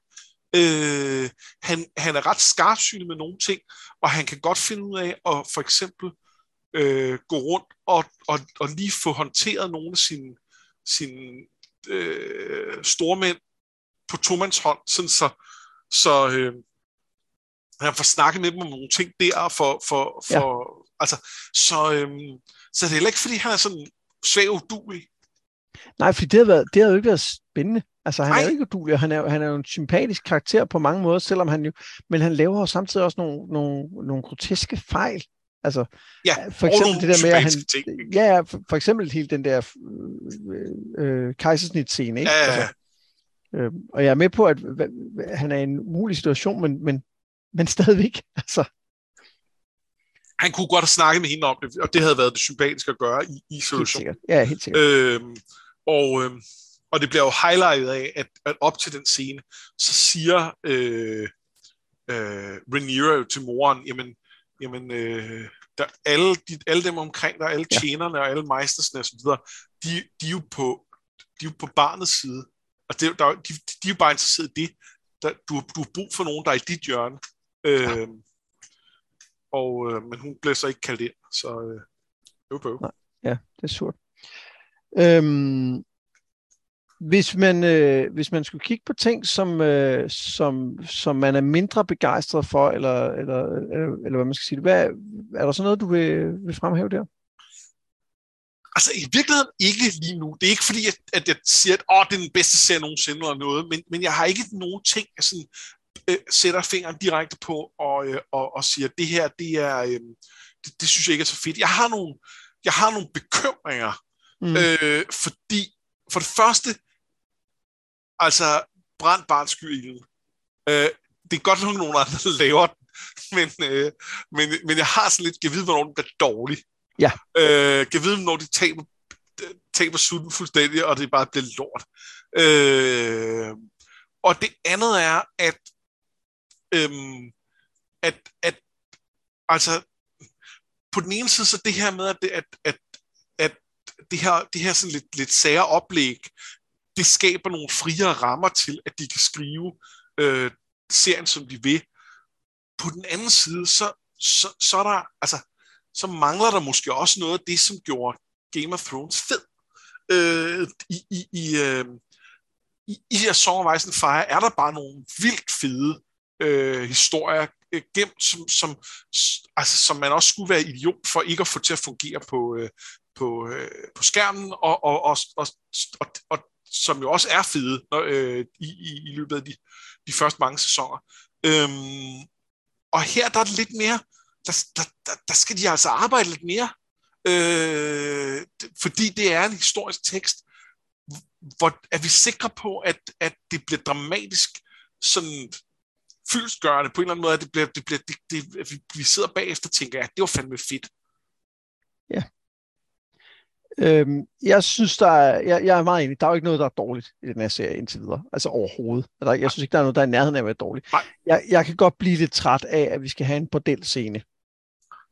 Øh, han, han er ret skarpsynet med nogle ting, og han kan godt finde ud af at for eksempel øh, gå rundt og, og, og lige få håndteret nogle af sine, sine øh, stormænd på tomands hånd, sådan så, så øh, han får snakket med dem om nogle ting der, for, for, for ja. Altså, så, øh, så det er heller ikke, fordi han er sådan svag udulig. Nej, fordi det har, været, det har jo ikke været spændende. Altså, han Nej. er jo ikke udulig, og han er, han er jo en sympatisk karakter på mange måder, selvom han jo... Men han laver jo samtidig også nogle, nogle, nogle groteske fejl. Altså, Ja, for og eksempel det der med, at han... ting? Ja, ja, for, for eksempel hele den der øh, øh, kejsersnit-scene, ikke? Ja, ja, Altså, øh, og jeg er med på, at hva- hva- han er i en umulig situation, men, men, men stadigvæk, altså... han kunne godt have snakket med hende om det, og det havde været det sympatiske at gøre i, i situationen. Ja, helt sikkert. Øhm, og, øhm, og det bliver jo highlightet af, at, at op til den scene, så siger øh, øh, Rhaenyra jo til moren, jamen, jamen øh, der, alle, de, alle dem omkring dig, alle Ja. tjenerne og alle meistersne og så videre, de, de, er jo på, de er jo på barnets side. Og det, der, de, de er jo bare interesseret i det. Der, du, du har brug for nogen, der er i dit hjørne. Øh, og, øh, men hun blev så ikke kaldt ind, så øh, det var bøv. Ja, det er surt. Øhm, hvis man, øh, hvis man skulle kigge på ting, som, øh, som, som man er mindre begejstret for, eller, eller, eller, eller hvad man skal sige, hvad, er der så noget, du vil, vil fremhæve der? Altså i virkeligheden ikke lige nu. Det er ikke fordi, at, at jeg siger, at Åh, det er den bedste serie nogensinde eller noget, men, men jeg har ikke nogen ting, jeg sådan, øh, sætter fingeren direkte på og, øh, og, og siger, det her, det er, øh, det, det synes jeg ikke er så fedt. Jeg har nogle, jeg har nogle bekymringer, Mm. øh, fordi for det første, altså brændt barn sky ilden. Øh, det er godt nok nogle andre, der laver den, men, øh, men, men jeg har sådan lidt, kan vide, hvornår den bliver dårlig. Ja. Øh, kan vide, når de taber, taber sutten fuldstændig, og det bare bliver lort. Øh, og det andet er, at, øhm, at, at altså, på den ene side, så det her med, at, at, at, at det her, det her sådan lidt, lidt sære oplæg, det skaber nogle friere rammer til, at de kan skrive øh, serien, som de vil. På den anden side, så, så, så er der, altså, så mangler der måske også noget af det, som gjorde Game of Thrones fed. Øh, I i, i, øh, i, i her Song of Ice and Fire er der bare nogle vildt fede øh, historier øh, gemt, som, som, altså, som man også skulle være idiot for ikke at få til at fungere på, øh, på, øh, på skærmen, og, og, og, og, og, og som jo også er fede når, øh, i, i, i løbet af de, de første mange sæsoner. Øhm, og her der er det lidt mere, der, der, der, der skal de altså arbejde lidt mere, øh, fordi det er en historisk tekst, hvor er vi sikre på, at, at det bliver dramatisk sådan fyldstgørende på en eller anden måde, at det bliver, det bliver, det, det, at vi, vi sidder bagefter og tænker, ja, det var fandme fedt. Øhm, jeg synes, der er, jeg, jeg er meget enig. Der er jo ikke noget, der er dårligt i den her serie indtil videre. Altså overhovedet. Der, jeg synes ikke, der er noget, der er i nærheden af at være dårligt. Nej. Jeg, jeg kan godt blive lidt træt af, at vi skal have en bordelscene.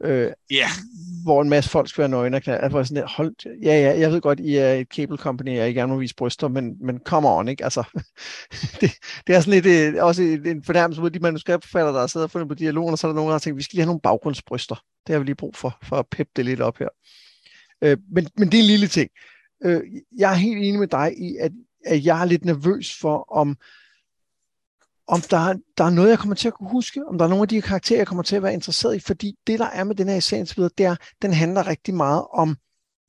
Øh, Ja, hvor en masse folk skal være nøgne og knald. Altså sådan, der, hold, ja, ja, jeg ved godt, I er et cable company, og I gerne må vise bryster, men, men come on, ikke? Altså, det, det er sådan lidt øh, også en fornærmelse mod de manuskriptforfattere, der har siddet og fundet på dialogen, og så er der nogen, der har tænkt, vi skal lige have nogle baggrundsbryster. Det har vi lige brug for, for at peppe det lidt op her. Øh, men, men det er en lille ting. Øh, jeg er helt enig med dig i, at, at jeg er lidt nervøs for, om, om der, er- der er noget, jeg kommer til at kunne huske, om der er nogle af de karakterer, jeg kommer til at være interesseret i, fordi det, der er med den her serie videre, det er, den handler rigtig meget om,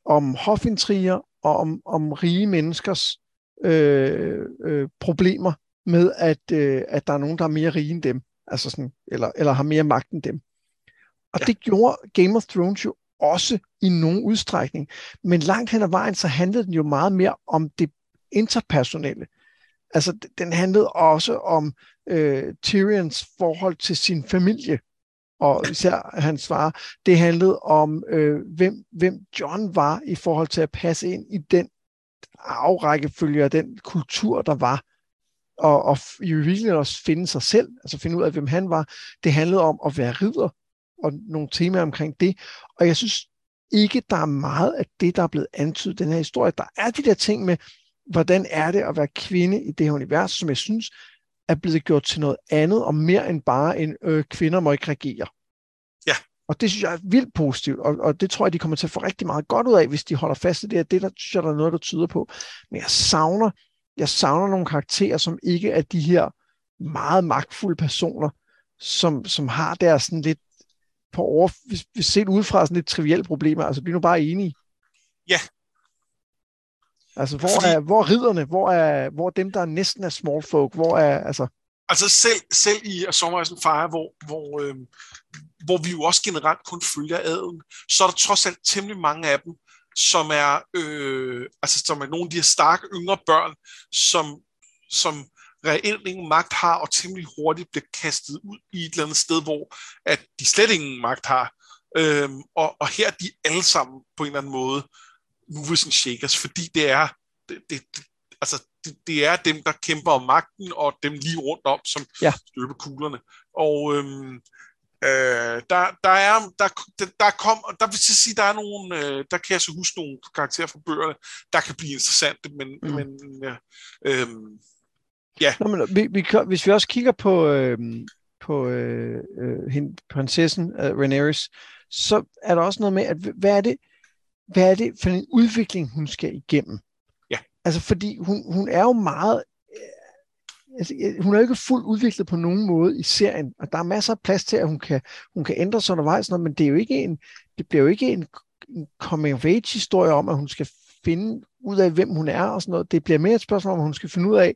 om hofintriger og om, om rige menneskers øh, øh, problemer med, at, øh, at der er nogen, der er mere rige end dem, altså sådan, eller, eller har mere magt end dem. Og ja. det gjorde Game of Thrones jo også i nogen udstrækning. Men langt hen ad vejen, så handlede den jo meget mere om det interpersonelle. Altså, den handlede også om øh, Tyrions forhold til sin familie, og især hans far. Det handlede om, øh, hvem, hvem John var i forhold til at passe ind i den afrækkefølge og den kultur, der var. Og, og i virkeligheden også finde sig selv, altså finde ud af, hvem han var. Det handlede om at være ridder, og nogle temaer omkring det. Og jeg synes ikke, der er meget af det, der er blevet antydet i den her historie. Der er de der ting med, hvordan er det at være kvinde i det her univers, som jeg synes er blevet gjort til noget andet og mere end bare en øh, kvinder må ikke regere. Ja. Og det synes jeg er vildt positivt, og, og det tror jeg, de kommer til at få rigtig meget godt ud af, hvis de holder fast i det. Det der, synes jeg, der er noget, der tyder på. Men jeg savner, jeg savner nogle karakterer, som ikke er de her meget magtfulde personer, som, som har deres sådan lidt på over, hvis vi set udefra sådan lidt trivielle problemer. Altså, bliv nu bare enige. Ja. Altså, hvor, Fordi... er, hvor er ridderne? Hvor er, hvor er dem, der næsten er small folk? Hvor er, altså... Altså, selv, selv i A Summer Fire, hvor, hvor, øh, hvor vi jo også generelt kun følger adelen, så er der trods alt temmelig mange af dem, som er, øh, altså, som er nogle af de her starke yngre børn, som, som reelt ingen magt har, og temmelig hurtigt bliver kastet ud i et eller andet sted, hvor at de slet ingen magt har. Øhm, og, og her er de alle sammen på en eller anden måde movers and shakers, fordi det er, det, det, altså, det, det er dem, der kæmper om magten, og dem lige rundt om, som ja. støber kuglerne. Og øhm, øh, der, der er, der, der, der kom, der vil jeg sige, der er nogle, øh, der kan jeg så huske nogle karakterer fra bøgerne, der kan blive interessante, men, mm. men ja, øh, Ja. Nå, men vi, vi, hvis vi også kigger på, øh, på øh, øh, hende, prinsessen øh, Rhaenyra, så er der også noget med, at hvad er det, hvad er det for en udvikling, hun skal igennem? Ja. Altså, fordi hun, hun er jo meget... Øh, altså, hun er jo ikke fuldt udviklet på nogen måde i serien, og der er masser af plads til, at hun kan, hun kan ændre sig undervejs, men det er jo ikke en, det bliver jo ikke en, en coming-of-age-historie om, at hun skal finde ud af, hvem hun er og sådan noget. Det bliver mere et spørgsmål om, hun skal finde ud af,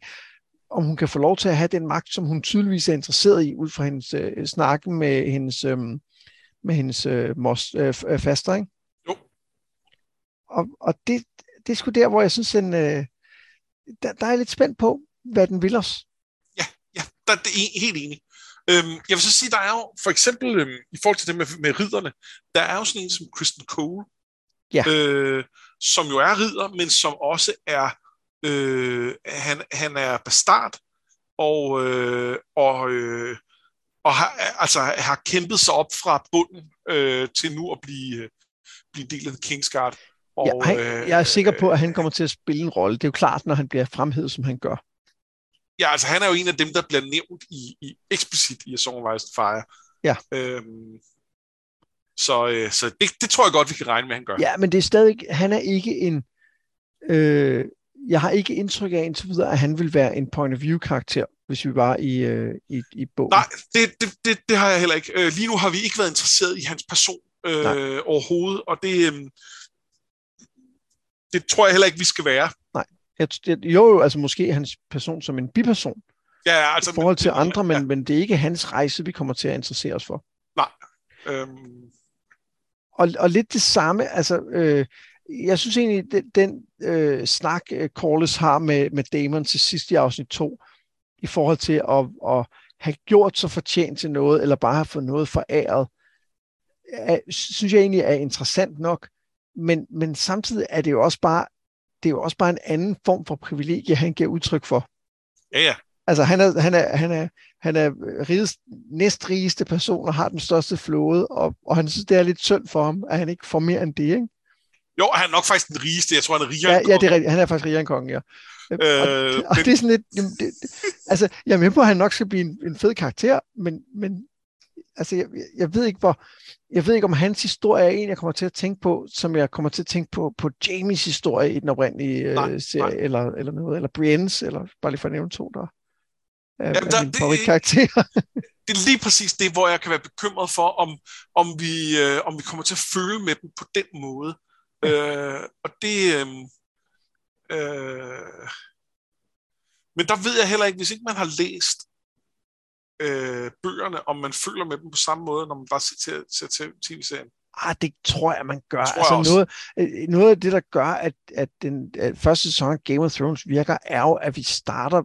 om hun kan få lov til at have den magt, som hun tydeligvis er interesseret i, ud fra hendes øh, snakken med hendes, øh, med hendes øh, mos, øh, øh, faster, ikke? Og, og det, det er sgu der, hvor jeg synes, den, øh, der, der er jeg lidt spændt på, hvad den vil os. Ja, ja der, det er helt enig. Øhm, jeg vil så sige, der er jo for eksempel, øhm, i forhold til det med, med ridderne, der er jo sådan en som Kristen Cole, ja. øh, som jo er ridder, men som også er Øh, han, han er bastard, og, øh, og, øh, og har, altså, har kæmpet sig op fra bunden øh, til nu at blive, blive del af Kingsguard. Og, ja, han, øh, jeg er sikker på, at han kommer til at spille en rolle. Det er jo klart, når han bliver fremhævet, som han gør. Ja, altså han er jo en af dem, der bliver nævnt i, i eksplicit i A Song of Ice Fire. Ja. Øhm, så øh, så det, det tror jeg godt, vi kan regne med, at han gør. Ja, men det er stadig, han er ikke en, øh, jeg har ikke indtryk af indtil videre, at han vil være en point of view karakter, hvis vi var i, øh, i, i bogen. Nej, det, det, det, det har jeg heller ikke. Øh, lige nu har vi ikke været interesseret i hans person øh, overhovedet, og det, øh, det tror jeg heller ikke, vi skal være. Nej, jeg, jeg, jo, altså måske hans person som en biperson. Ja, altså, I forhold til andre, men, ja. men det er ikke hans rejse, vi kommer til at interessere os for. Nej. Øhm... Og, og lidt det samme, altså, øh, jeg synes egentlig, den, den øh, snak, øh, Corliss har med, med Damon til sidst i afsnit 2, i forhold til at, at have gjort sig fortjent til noget, eller bare have fået noget foræret, er, synes jeg egentlig er interessant nok. Men, men samtidig er det jo også bare det er jo også bare en anden form for privilegie, han giver udtryk for. Ja, ja. Altså, han er, han er, han er, han er rigest, næstrigeste person og har den største flåde, og, og han synes, det er lidt synd for ham, at han ikke får mere end det, ikke? Jo, han er nok faktisk den rigeste. Jeg tror, han er rigere ja, end Ja, det er rigtigt. Han er faktisk rigere end kongen, ja. Øh, og, og det er sådan lidt... Jamen, det, altså, jeg er med på, at han nok skal blive en, en fed karakter, men, men altså, jeg, jeg, ved ikke, hvor... Jeg ved ikke, om hans historie er en, jeg kommer til at tænke på, som jeg kommer til at tænke på, på Jamies historie i den oprindelige øh, nej, serie, nej. Eller, eller noget, eller Briennes, eller bare lige for at nævne to, der er, Jamen, der, er karakterer. det er lige præcis det, hvor jeg kan være bekymret for, om, om, vi, øh, om vi kommer til at føle med dem på den måde. Øh, og det... Øh, øh, Men der ved jeg heller ikke, hvis ikke man har læst øh, bøgerne, om man føler med dem på samme måde, når man bare ser, ser, ser tv-serien. Ah, det tror jeg, man gør. Tror altså også. noget, øh, noget af det, der gør, at, at den at første sæson af Game of Thrones virker, er jo, at vi starter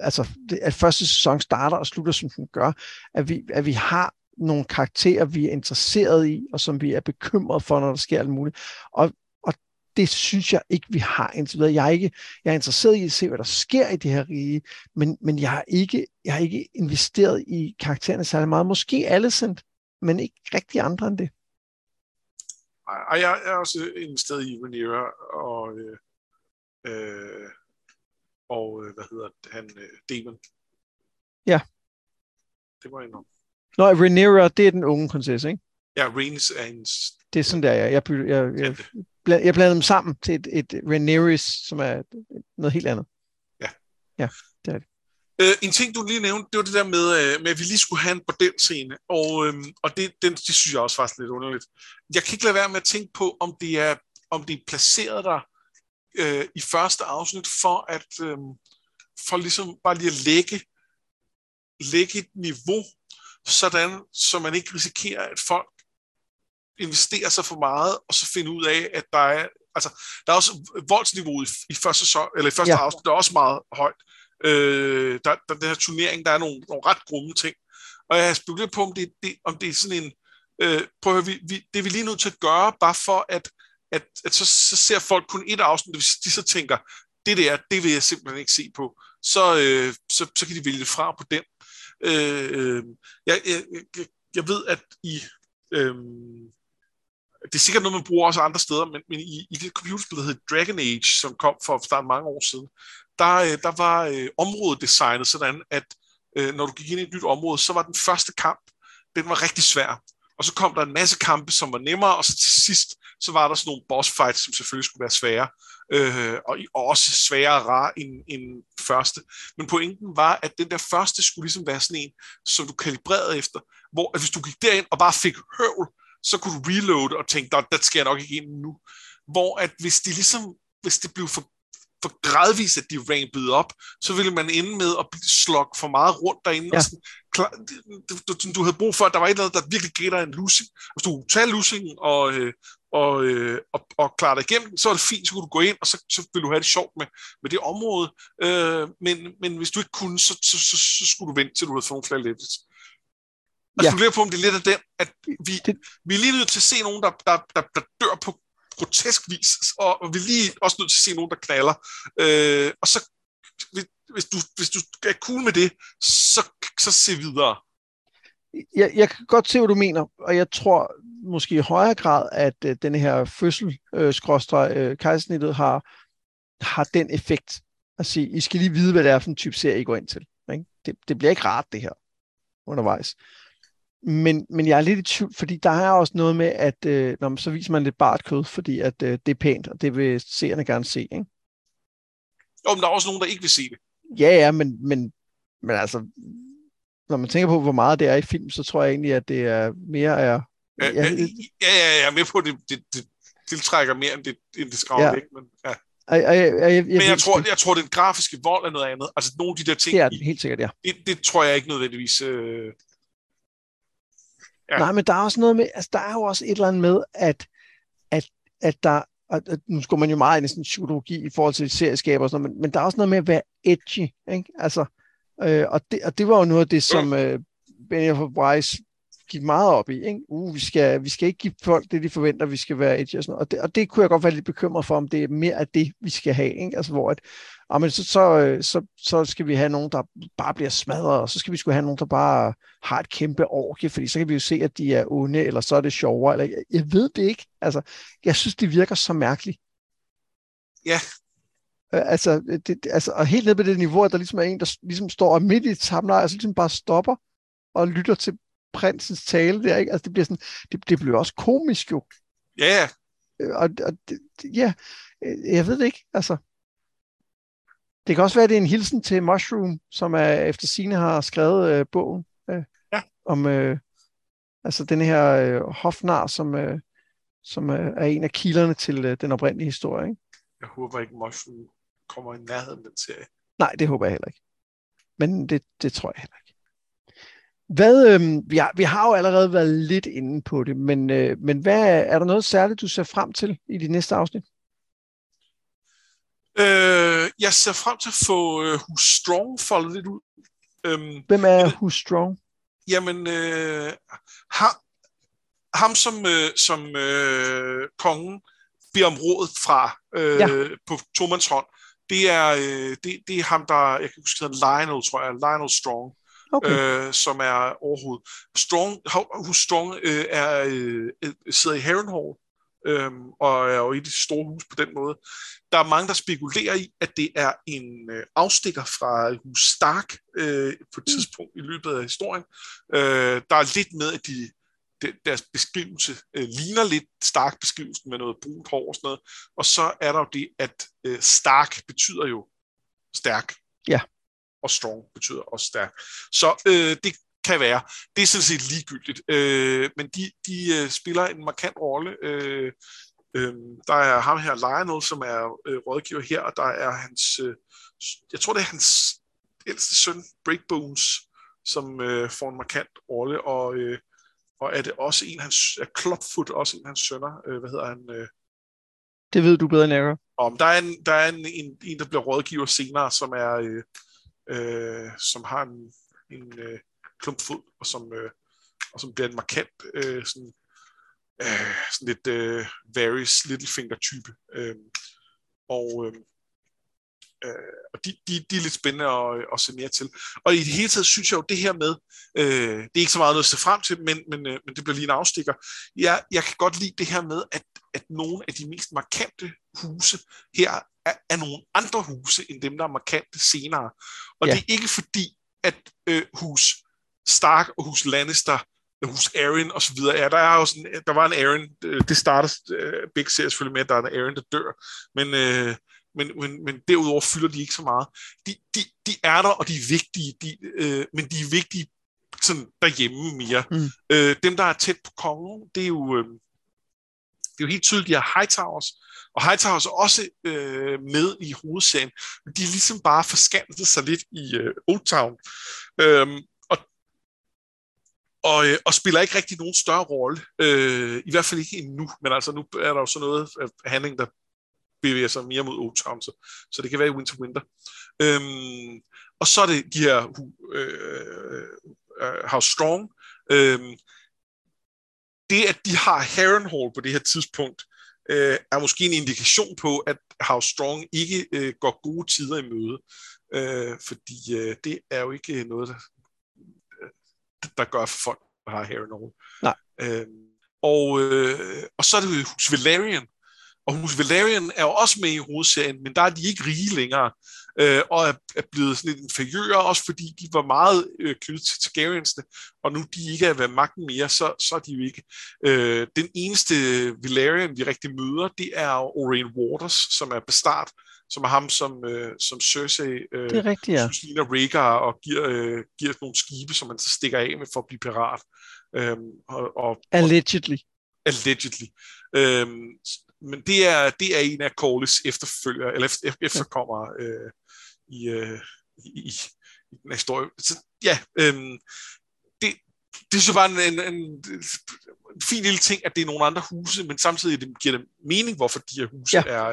altså, at første sæson starter og slutter, som den gør, at vi, at vi har nogle karakterer, vi er interesseret i, og som vi er bekymret for, når der sker alt muligt. Og det synes jeg ikke, vi har indtil videre. Jeg er, ikke, jeg er interesseret i at se, hvad der sker i det her rige, men, men jeg, har ikke, jeg har ikke investeret i karaktererne særlig meget. Måske Alicent, men ikke rigtig andre end det. Ej, jeg er også investeret i Rhaenyra og, øh, øh, og øh, hvad hedder han, øh, Demon. Ja. Det var en Nå, Rhaenyra, det er den unge prinsesse, ikke? Ja, Rhaenys er hendes Det er sådan der, jeg, jeg, bytter- jeg, jeg, bland- jeg blander dem sammen til et, et Rhaenyra, som er noget helt andet. Øh, en ting, du lige nævnte, det var det der med, øh, med at vi lige skulle have en bordelscene, og, øhm, og det, den, det synes jeg også faktisk lidt underligt. Jeg kan ikke lade være med at tænke på, om det er, om det er placeret der øh, i første afsnit, for at øh, for ligesom bare lige at lægge, lægge et niveau, sådan, så man ikke risikerer, at folk investerer sig for meget, og så finde ud af, at der er, altså, der er også voldsniveauet i, første, sæson, eller i første Ja. ja. afsnit, der er også meget højt. Øh, der, der, den her turnering, der er nogle, nogle ret grumme ting. Og jeg har spekuleret på, om det, det, om det er sådan en, øh, prøv at høre, vi, vi, det er vi lige nødt til at gøre, bare for at, at, at så, så ser folk kun et afsnit, hvis de så tænker, det der, det vil jeg simpelthen ikke se på, så, øh, så, så kan de vælge fra på den. Øh, øh, jeg, jeg, jeg, jeg ved, at i, øh, det er sikkert noget, man bruger også andre steder, men, men i, i det computerspil, der hedder Dragon Age, som kom for snart mange år siden, der, øh, der var øh, området designet sådan, at øh, når du gik ind i et nyt område, så var den første kamp, den var rigtig svær. Og så kom der en masse kampe, som var nemmere, og så til sidst, så var der sådan nogle boss fights, som selvfølgelig skulle være svære, øh, og, og også sværere rar end, end første. Men pointen var, at den der første skulle ligesom være sådan en, som du kalibrerede efter, hvor at hvis du gik derind og bare fik høvl, så kunne du reload og tænke, der, der skal jeg nok ikke ind nu. Hvor at hvis de ligesom, hvis det blev for, for gradvist, at de rampede op, så ville man ende med at slå for meget rundt derinde. Ja. Og sådan, klar, du, du, du, havde brug for, at der var et eller andet, der virkelig gav dig en losing. Hvis du tager losingen og, øh, og, øh, og, og klarer dig igennem, så er det fint, så kunne du gå ind, og så, så ville du have det sjovt med, med det område. Øh, men, men hvis du ikke kunne, så, så, så, så skulle du vente, til du havde fået nogle flere levels. Og Ja. om det er lidt af den, at vi, Det- vi er lige nødt til at se nogen, der, der, der, der dør på grotesk vis, og og vi er lige også nødt til at se nogen, der knaller. Øh, og så, hvis- du, hvis du er cool med det, så, så se videre. jeg, jeg kan godt se, hvad du mener, og jeg tror måske i højere grad, at øh, den her fødsel, øh, skråstreg, øh, kejsersnittet, har, har den effekt at sige, I skal lige vide, hvad det er for en type serie, I går ind til. Ikke? Det, det bliver ikke rart, det her, undervejs. Men, men jeg er lidt i tvivl, fordi der er også noget med, at øh, når man, så viser man lidt bart kød, fordi at, øh, det er pænt, og det vil seerne gerne se. Ikke? Jo, men der er også nogen, der ikke vil se det. Ja, ja, men, men, men altså, når man tænker på, hvor meget det er i film, så tror jeg egentlig, at det er mere er... Ja, Ja, ja, ja, jeg er med på, at det, det, det tiltrækker mere, end det, end det skræmmer Ja. væk. Men, ja. Jeg, jeg, jeg, men jeg tror, jeg tror, den grafiske vold er noget andet. Altså, nogle af de der ting, det er den helt sikkert, ja. det, det tror jeg ikke nødvendigvis... Øh, Ja. Nej, men der er også noget med, altså der er jo også et eller andet med, at, at, at der, at nu skal man jo meget ind i sådan psykologi i forhold til serieskaber og sådan noget, men, men der er også noget med at være edgy, ikke? Altså, øh, og, det, og det var jo noget af det, som øh, Benioff Weiss gik meget op i, ikke? Uh, vi skal, vi skal ikke give folk det, de forventer, vi skal være edgy og sådan noget. Og det, og det kunne jeg godt være lidt bekymret for, om det er mere af det, vi skal have, ikke? Altså, hvor at, men så, så, øh, så, så skal vi have nogen, der bare bliver smadret, og så skal vi skulle have nogen, der bare har et kæmpe orke, fordi så kan vi jo se, at de er onde, eller så er det sjovere, eller jeg, jeg ved det ikke. Altså, jeg synes, det virker så mærkeligt. Ja. Øh, altså, det, altså, og helt ned på det niveau, at der ligesom er en, der ligesom står midt i et samleje, og så ligesom bare stopper og lytter til prinsens tale der, ikke? Altså, det bliver sådan, det, det bliver også komisk jo. ja, ja. Øh, Og, og det, ja, jeg ved det ikke, altså. Det kan også være, at det er en hilsen til Mushroom, som er efter sine har skrevet øh, bogen øh, Ja. om øh, altså den her øh, hofnar, som, øh, som øh, er en af kilderne til øh, den oprindelige historie. Ikke? Jeg håber ikke, Mushroom kommer i nærheden af den serie. Nej, det håber jeg heller ikke. Men det, det tror jeg heller ikke. Hvad, øh, vi, har, vi har jo allerede været lidt inde på det, men, øh, men hvad, er der noget særligt, du ser frem til i de næste afsnit? Øh, jeg ser frem til at få øh, Who's Strong foldet lidt ud. Øhm, Hvem er øh, Who's Strong? Jamen, øh, ham, ham som, øh, som øh, kongen beder om råd fra øh, ja. på Tomans hånd, det er, øh, det, det er ham, der, jeg kan huske, Lionel, tror jeg, Lionel Strong, okay. øh, som er overhovedet. Strong, Who's Strong øh, er, øh, sidder i Harrenhal, øh, og er jo i det store hus på den måde. Der er mange, der spekulerer i, at det er en øh, afstikker fra hus Stark øh, på et mm. tidspunkt i løbet af historien. Øh, der er lidt med, at de deres beskrivelse øh, ligner lidt Stark-beskrivelsen med noget brunt hår og sådan noget. Og så er der jo det, at øh, Stark betyder jo stærk. Ja. Og strong betyder også stærk. Så øh, det kan være. Det er sådan set ligegyldigt. Øh, men de, de øh, spiller en markant rolle. Øh, øh, der er ham her, Lionel, som er øh, rådgiver her, og der er hans, øh, jeg tror det er hans ældste søn, Breakbones, som øh, får en markant rolle, og, øh, og er det også en af hans, er Clubfoot også en af hans sønner, øh, hvad hedder han? Øh, det ved du bedre end jeg Om der er, en, der er en, en, en, der bliver rådgiver senere, som er, øh, øh, som har en, en øh, klumpfod, og som, øh, og som bliver en markant øh, sådan, øh, sådan lidt øh, Varys Littlefinger-type. Øh, og øh, øh, og de, de, de er lidt spændende at, at se mere til. Og i det hele taget synes jeg jo, det her med, øh, det er ikke så meget noget at se frem til, men, men, øh, men det bliver lige en afstikker. Jeg, jeg kan godt lide det her med, at, at nogle af de mest markante huse her er, er nogle andre huse, end dem, der er markante senere. Og ja. det er ikke fordi, at øh, hus Stark og hus Lannister hus Aaron og så videre. Ja, der, er jo sådan, der var en Aaron, øh, det starter øh, Big Series selvfølgelig med, at der er en Aaron, der dør, men, øh, men, men, men derudover fylder de ikke så meget. De, de, de er der, og de er vigtige, de, øh, men de er vigtige sådan derhjemme mere. Mm. Øh, dem, der er tæt på kongen, det er jo, øh, det er jo helt tydeligt, de har Hightowers, og Hightowers er også øh, med i hovedserien, men de er ligesom bare forskanset sig lidt i øh, Old Town. Øh, og, øh, og, spiller ikke rigtig nogen større rolle. Øh, I hvert fald ikke endnu, men altså nu er der jo sådan noget af handling, der bevæger sig mere mod Old Town, så, så det kan være i Winter Winter. Øhm, og så er det de her øh, øh, How Strong. Øhm, det, at de har Harrenhal på det her tidspunkt, øh, er måske en indikation på, at How Strong ikke øh, går gode tider i møde. Øh, fordi øh, det er jo ikke noget, der, der gør for folk, der har Harrenhal. Nej. Øhm, og, øh, og så er det hos Valerian, og Hus Valerian er jo også med i hovedserien, men der er de ikke rige længere, øh, og er, er blevet sådan lidt inferiøre, også fordi de var meget øh, knyttet til Targaryensene, og nu de ikke er ved magten mere, så, så er de jo ikke. Øh, den eneste Valerian, vi rigtig møder, det er Oren Waters, som er bestart, som er ham, som, øh, som Cersei øh, det er rigtigt, ja. synes ligner Rhaegar, og giver, øh, giver nogle skibe, som man så stikker af med for at blive pirat. Øh, og, og, allegedly. Allegedly. Øh, men det er, det er en af Corlys efterfølger, eller efter, efterkommer øh, i, øh, i, i, i den historie. Så ja, øh, det, synes jeg bare en, en, en, en fin lille ting, at det er nogle andre huse, men samtidig det giver det mening, hvorfor de her huse ja. er,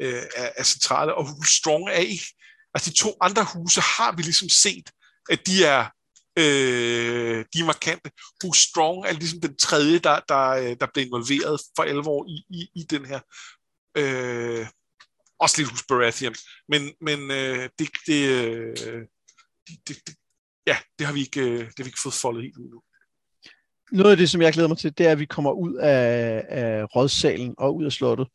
øh, er, er centrale, og hus Strong er ikke, altså de to andre huse har vi ligesom set, at de er øh, de er markante. Hus Strong er ligesom den tredje, der, der, øh, der bliver involveret for alvor i, i, i den her. Øh, også lidt hos Baratheon. Men, men øh, det, det, øh, det, det, det, ja, det har vi ikke, øh, det har vi ikke fået foldet helt ud nu. Noget af det, som jeg glæder mig til, det er, at vi kommer ud af, af rådsalen og ud af slottet.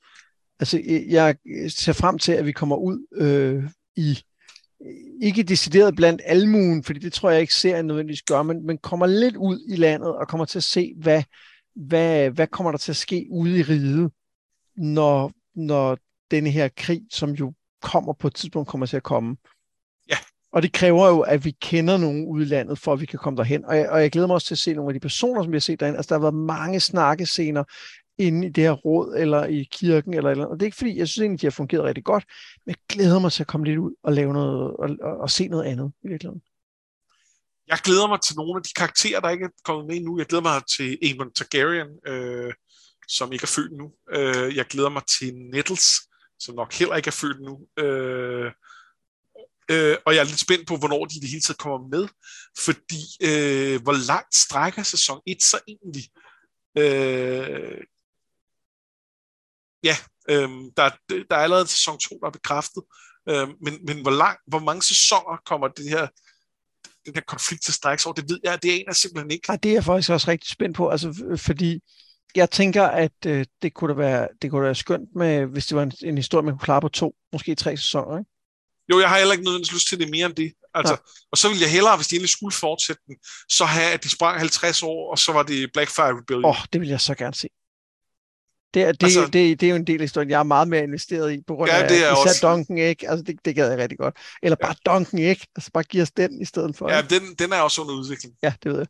Altså, øh, jeg ser frem til, at vi kommer ud øh, i ikke decideret blandt almuen, fordi det tror jeg ikke serien nødvendigvis gør, men, men kommer lidt ud i landet og kommer til at se, hvad, hvad, hvad kommer der til at ske ude i riget, når, når denne her krig, som jo kommer på et tidspunkt, kommer til at komme. Og det kræver jo, at vi kender nogen udlandet, for at vi kan komme derhen. Og jeg, og jeg glæder mig også til at se nogle af de personer, som vi har set derhen. Altså, der har været mange snakkescener inde i det her råd, eller i kirken, eller eller Og det er ikke fordi, jeg synes egentlig, de har fungeret rigtig godt, men jeg glæder mig til at komme lidt ud og lave noget, og, og, og se noget andet i virkeligheden. Jeg glæder mig til nogle af de karakterer, der ikke er kommet med nu. Jeg glæder mig til Aemon Targaryen, øh, som ikke er født nu. Øh, jeg glæder mig til Nettles, som nok heller ikke er født nu. Øh, øh, og jeg er lidt spændt på, hvornår de i det hele taget kommer med. Fordi, øh, hvor langt strækker sæson 1 så egentlig? Øh, ja, øh, der, der er allerede sæson 2, der er bekræftet. Øh, men men hvor, lang, hvor mange sæsoner kommer det her den her konflikt til strækkes over, det ved jeg, det er en af simpelthen ikke. Nej, det er jeg faktisk også rigtig spændt på, altså, fordi jeg tænker, at øh, det kunne da være, det kunne da være skønt, med, hvis det var en, en historie, man kunne klare på to, måske tre sæsoner, ikke? Jo, jeg har heller ikke nødvendigvis lyst til det mere end det. Altså, ja. Og så ville jeg hellere, hvis de endelig skulle fortsætte den, så have, at de sprang 50 år, og så var det Blackfire Rebellion. Åh, oh, det vil jeg så gerne se. Det er, det, altså, det, det, er jo en del af historien, jeg er meget mere investeret i, på grund ja, af det er især også... Duncan ikke? Altså, det, det gad jeg rigtig godt. Eller bare ja. Duncan ikke? Altså, bare give os den i stedet for. Ja, den, den er også under udvikling. Ja, det ved jeg.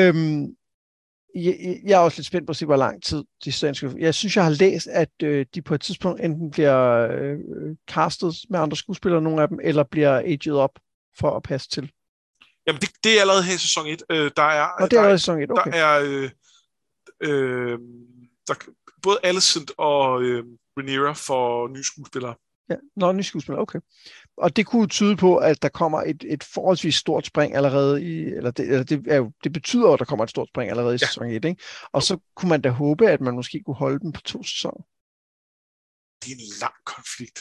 Øhm, jeg, jeg er også lidt spændt på at se, hvor lang tid de skal... Jeg synes, jeg har læst, at øh, de på et tidspunkt enten bliver øh, castet med andre skuespillere, nogle af dem, eller bliver aged op for at passe til. Jamen, det, det er allerede her i sæson 1. Øh, der er, Og det er allerede i sæson 1, okay. Der er... Øh, øh, der, både Alicent og øh, Rhaenyra for nye skuespillere. Ja, nå, nye skuespillere, okay. Og det kunne tyde på, at der kommer et, et forholdsvis stort spring allerede i, eller det, eller det, er jo, det betyder at der kommer et stort spring allerede i ja. sæson 1, ikke? Og så kunne man da håbe, at man måske kunne holde dem på to sæsoner. Det er en lang konflikt.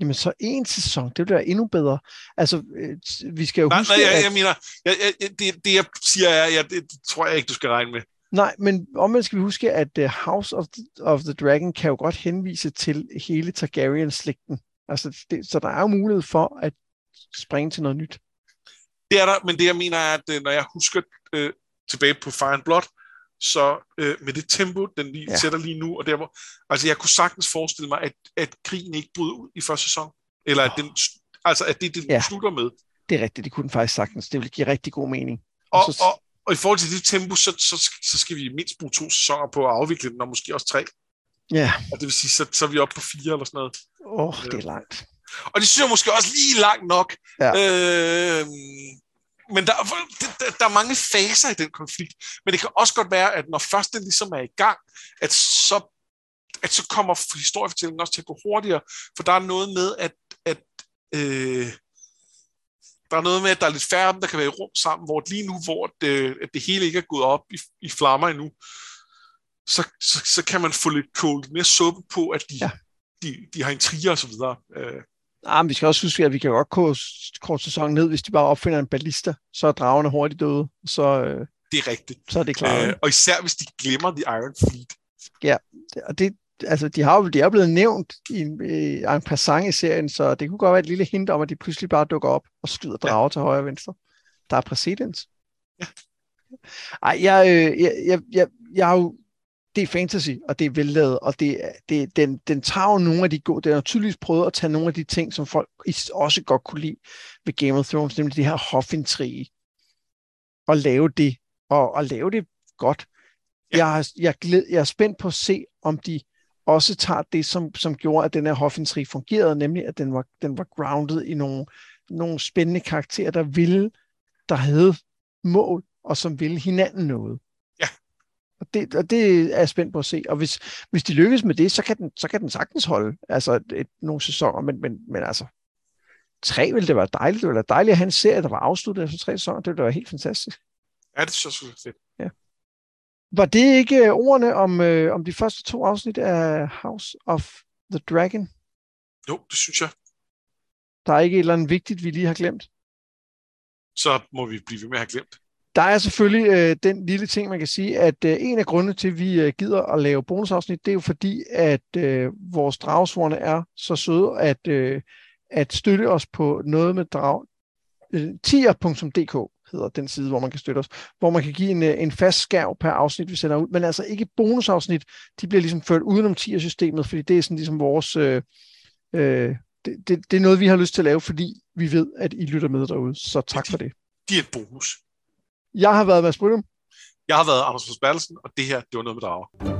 Jamen så en sæson, det ville være endnu bedre. Altså, øh, vi skal jo nej, huske, Nej, jeg, at... jeg mener, jeg, jeg, det, det jeg siger, jeg, jeg, det tror jeg ikke, du skal regne med. Nej, men omvendt skal vi huske, at uh, House of the, of the Dragon kan jo godt henvise til hele Targaryen-slægten. Altså, det, så der er jo mulighed for at springe til noget nyt. Det er der, men det jeg mener er, at øh, når jeg husker øh, tilbage på Fire Blood, så øh, med det tempo, den lige ja. sætter lige nu, og der hvor, altså jeg kunne sagtens forestille mig, at, at krigen ikke bryder ud i første sæson, eller at, den, altså at det, det ja. slutter med. Det er rigtigt, det kunne den faktisk sagtens. Det vil give rigtig god mening. Og, og, så... og, og i forhold til det tempo, så, så, så skal vi mindst bruge to sæsoner på at afvikle den, og måske også tre. Ja. Og det vil sige, så, så er vi oppe på fire eller sådan noget. Åh, oh, det er langt. Og det synes jeg måske også lige langt nok. Ja. Øh, men der, der, der er mange faser i den konflikt. Men det kan også godt være, at når først den ligesom er i gang, at så, at så kommer historiefortællingen også til at gå hurtigere. For der er noget med, at, at øh, der er noget med, at der er lidt færre der kan være i rum sammen, hvor lige nu, hvor det, at det hele ikke er gået op i, i flammer endnu, så, så, så kan man få lidt kold mere suppe på, at de, ja. De, de har intriger og så videre. Øh. Ah, men vi skal også huske, at vi kan godt kort, kort sæson ned, hvis de bare opfinder en ballista, så er dragerne hurtigt døde. Så, øh, det er rigtigt. Så er det klart. Øh, og især hvis de glemmer The Iron Fleet. Ja, og det, altså, de har jo de er blevet nævnt i en, en passant i serien, så det kunne godt være et lille hint om, at de pludselig bare dukker op og skyder drager ja. til højre og venstre. Der er præcedens. Ja. Ej, jeg, øh, jeg, jeg, jeg, jeg har jo det er fantasy, og det er vellavet, og det, det, den, den tager jo nogle af de gode, den har tydeligvis prøvet at tage nogle af de ting, som folk også godt kunne lide ved Game of Thrones, nemlig det her hoffintrige, og lave det, og, og lave det godt. Ja. Jeg, jeg, glæd, jeg er spændt på at se, om de også tager det, som, som gjorde, at den her hofintrig fungerede, nemlig at den var, den var grounded i nogle, nogle spændende karakterer, der ville, der havde mål, og som ville hinanden noget. Og det, og det er jeg spændt på at se. Og hvis, hvis de lykkes med det, så kan den, så kan den sagtens holde altså et, et, nogle sæsoner, men, men, men altså, tre ville det være dejligt. Det ville være dejligt at have en serie, der var afsluttet efter tre sæsoner. Det ville være helt fantastisk. Ja, det synes jeg fedt. Ja. Var det ikke øh, ordene om, øh, om de første to afsnit af House of the Dragon? Jo, det synes jeg. Der er ikke et eller andet vigtigt, vi lige har glemt? Så må vi blive ved med at have glemt. Der er selvfølgelig øh, den lille ting, man kan sige, at øh, en af grundene til, at vi øh, gider at lave bonusafsnit, det er jo fordi, at øh, vores dragsvorene er så søde, at, øh, at støtte os på noget med drag, øh, tier.dk hedder den side, hvor man kan støtte os, hvor man kan give en, øh, en fast skærv per afsnit, vi sender ud, men altså ikke bonusafsnit, de bliver ligesom ført udenom tier-systemet, fordi det er sådan ligesom vores, øh, øh, det, det, det er noget, vi har lyst til at lave, fordi vi ved, at I lytter med derude, så tak de, for det. De er et bonus. Jeg har været Mads Brynum. Jeg har været Anders Forsbergelsen, og det her, det var noget med drager.